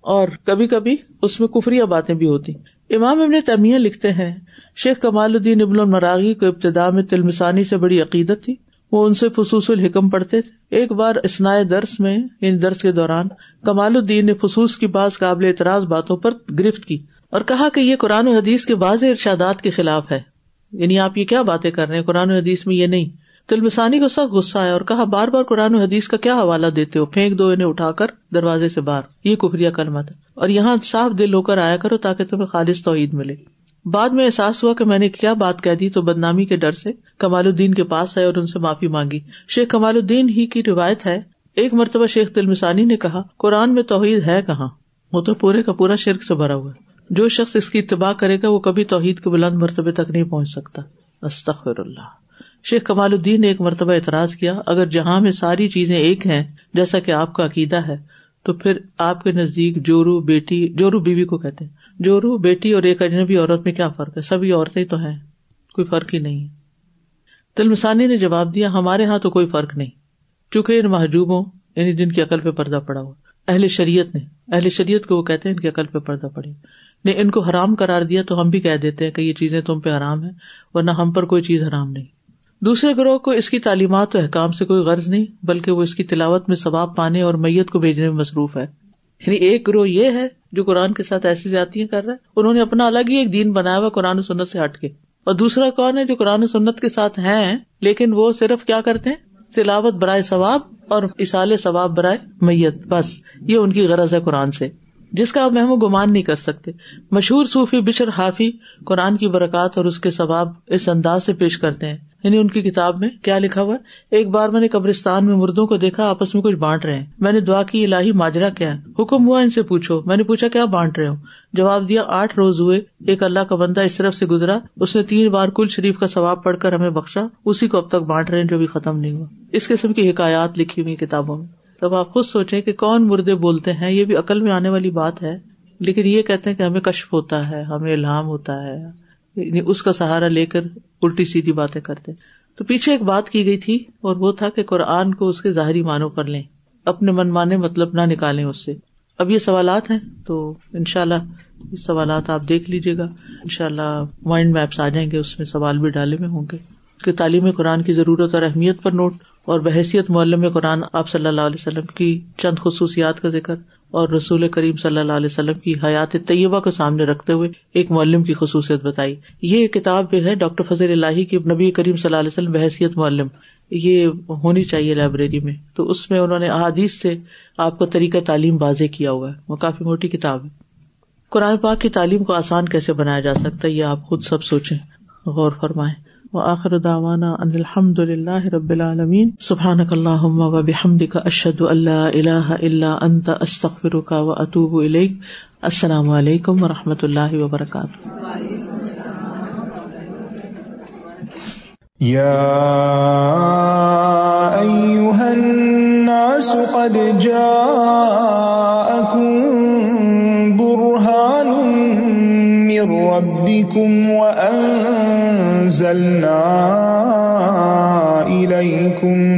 اور کبھی کبھی اس میں کفری باتیں بھی ہوتی۔ امام ابن تمیہ لکھتے ہیں، شیخ کمال الدین ابن المراغی کو ابتدا میں تلمسانی سے بڑی عقیدت تھی۔ وہ ان سے فصوص الحکم پڑھتے تھے۔ ایک بار اسنائے درس میں ان درس کے دوران، کمال الدین نے فصوص کی بعض قابل اعتراض باتوں پر گرفت کی اور کہا کہ یہ قرآن و حدیث کے واضح ارشادات کے خلاف ہے۔ یعنی آپ یہ کیا باتیں کر رہے ہیں؟ قرآن و حدیث میں یہ نہیں۔ تلمسانی کو سخت غصہ آیا اور کہا، بار بار قرآن و حدیث کا کیا حوالہ دیتے ہو؟ پھینک دو انہیں اٹھا کر دروازے سے باہر۔ یہ کفری کلمت ہے اور یہاں صاف دل ہو کر آیا کرو تاکہ تمہیں خالص توحید ملے۔ بعد میں احساس ہوا کہ میں نے کیا بات کہہ دی، تو بدنامی کے ڈر سے کمال الدین کے پاس آئے اور ان سے معافی مانگی۔ شیخ کمال الدین ہی کی روایت ہے۔ ایک مرتبہ شیخ تلمسانی نے کہا، قرآن میں توحید ہے کہاں؟ وہ تو پورے کا پورا شرک سے بھرا ہوا جو شخص اس کی اتباع کرے گا، وہ کبھی توحید کے بلند مرتبے تک نہیں پہنچ سکتا۔ استخر اللہ۔ شیخ کمال الدین نے ایک مرتبہ اعتراض کیا، اگر جہاں میں ساری چیزیں ایک ہیں، جیسا کہ آپ کا عقیدہ ہے، تو پھر آپ کے نزدیک جورو بیٹی، جورو بیوی کو کہتے ہیں۔ جورو بیٹی اور ایک اجنبی عورت میں کیا فرق ہے؟ سبھی عورتیں تو ہیں، کوئی فرق ہی نہیں۔ تلمسانی نے جواب دیا، ہمارے یہاں تو کوئی فرق نہیں۔ چونکہ ان محجوبوں یعنی جن کی عقل پہ پردہ پڑا ہوا۔ اہل شریعت نے، اہل شریعت کو وہ کہتے ہیں، ان کی عقل پہ پردہ پڑی۔ نے ان کو حرام کرار دیا تو ہم بھی کہہ دیتے ہیں کہ یہ چیزیں تم پہ حرام ہے ورنہ ہم پر کوئی چیز حرام نہیں۔ دوسرے گروہ کو اس کی تعلیمات و احکام سے کوئی غرض نہیں، بلکہ وہ اس کی تلاوت میں ثواب پانے اور میت کو بھیجنے میں مصروف ہے۔ یعنی ایک گروہ یہ ہے جو قرآن کے ساتھ ایسی زیادتیاں کر رہا ہے، انہوں نے اپنا الگ ہی ایک دین بنایا ہوا قرآن و سنت سے ہٹ کے۔ اور دوسرا کون ہے جو قرآن و سنت کے ساتھ ہیں، لیکن وہ صرف کیا کرتے ہیں؟ تلاوت برائے ثواب اور اسال ثواب برائے میت۔ بس، یہ ان کی غرض ہے قرآن سے۔ جس کا آپ محم گمان نہیں کر سکتے۔ مشہور صوفی بشر حافی قرآن کی برکات اور اس کے ثواب اس انداز سے پیش کرتے ہیں۔ یعنی ان کی کتاب میں کیا لکھا ہوا ایک بار میں نے قبرستان میں مردوں کو دیکھا، آپس میں کچھ بانٹ رہے ہیں۔ میں نے دعا کی، الہی ماجرا کیا حکم ہوا ان سے پوچھو۔ میں نے پوچھا، کیا بانٹ رہے ہوں جواب دیا، آٹھ روز ہوئے، ایک اللہ کا بندہ اس طرف سے گزرا۔ اس نے تین بار کل شریف کا ثواب پڑھ کر ہمیں بخشا۔ اسی کو اب تک بانٹ رہے ہیں جو بھی ختم نہیں ہوا۔ اس قسم کی حکایات لکھی ہوئی کتابوں میں۔ تب آپ خود سوچیں کہ کون مردے بولتے ہیں، یہ بھی عقل میں آنے والی بات ہے، لیکن یہ کہتے ہیں کہ ہمیں کشف ہوتا ہے، ہمیں الحام ہوتا ہے یعنی اس کا سہارا لے کر الٹی سیدھی باتیں کرتے۔ تو پیچھے ایک بات کی گئی تھی، اور وہ تھا کہ قرآن کو اس کے ظاہری معنوں پر لیں۔ اپنے من مانے مطلب نہ نکالیں اس سے۔ اب یہ سوالات ہیں، تو ان شاء اللہ یہ سوالات آپ دیکھ لیجیے گا۔ ان شاء اللہ مائنڈ میپس آ جائیں گے، اس میں سوال بھی ڈالے میں ہوں گے۔ کہ تعلیم قرآن کی ضرورت اور اہمیت پر نوٹ اور بحثیت معلم قرآن آپ صلی اللہ علیہ وسلم کی چند خصوصیات کا ذکر اور رسول کریم صلی اللہ علیہ وسلم کی حیات طیبہ کو سامنے رکھتے ہوئے ایک معلم کی خصوصیت بتائی۔ یہ کتاب جو ہے ڈاکٹر فضل اللہ کی نبی کریم صلی اللہ علیہ وسلم بحثیت معلم۔ یہ ہونی چاہیے لائبریری میں۔ تو اس میں انہوں نے احادیث سے آپ کو طریقہ تعلیم واضح کیا ہوا ہے۔ وہ کافی موٹی کتاب ہے۔ قرآن پاک کی تعلیم کو آسان کیسے بنایا جا سکتا ہے یہ آپ خود سب سوچیں۔ غور فرمائیں۔ وآخر دعوانا ان الحمد لله رب العالمین. العالمين سبحانك اللهم وبحمدك اشهد ان لا اله الا انت استغفرك واتوب اليك السلام علیکم و رحمۃ اللہ وبرکاتہ. يا أيها الناس قد جاءكم من ربكم وأنزلنا إليكم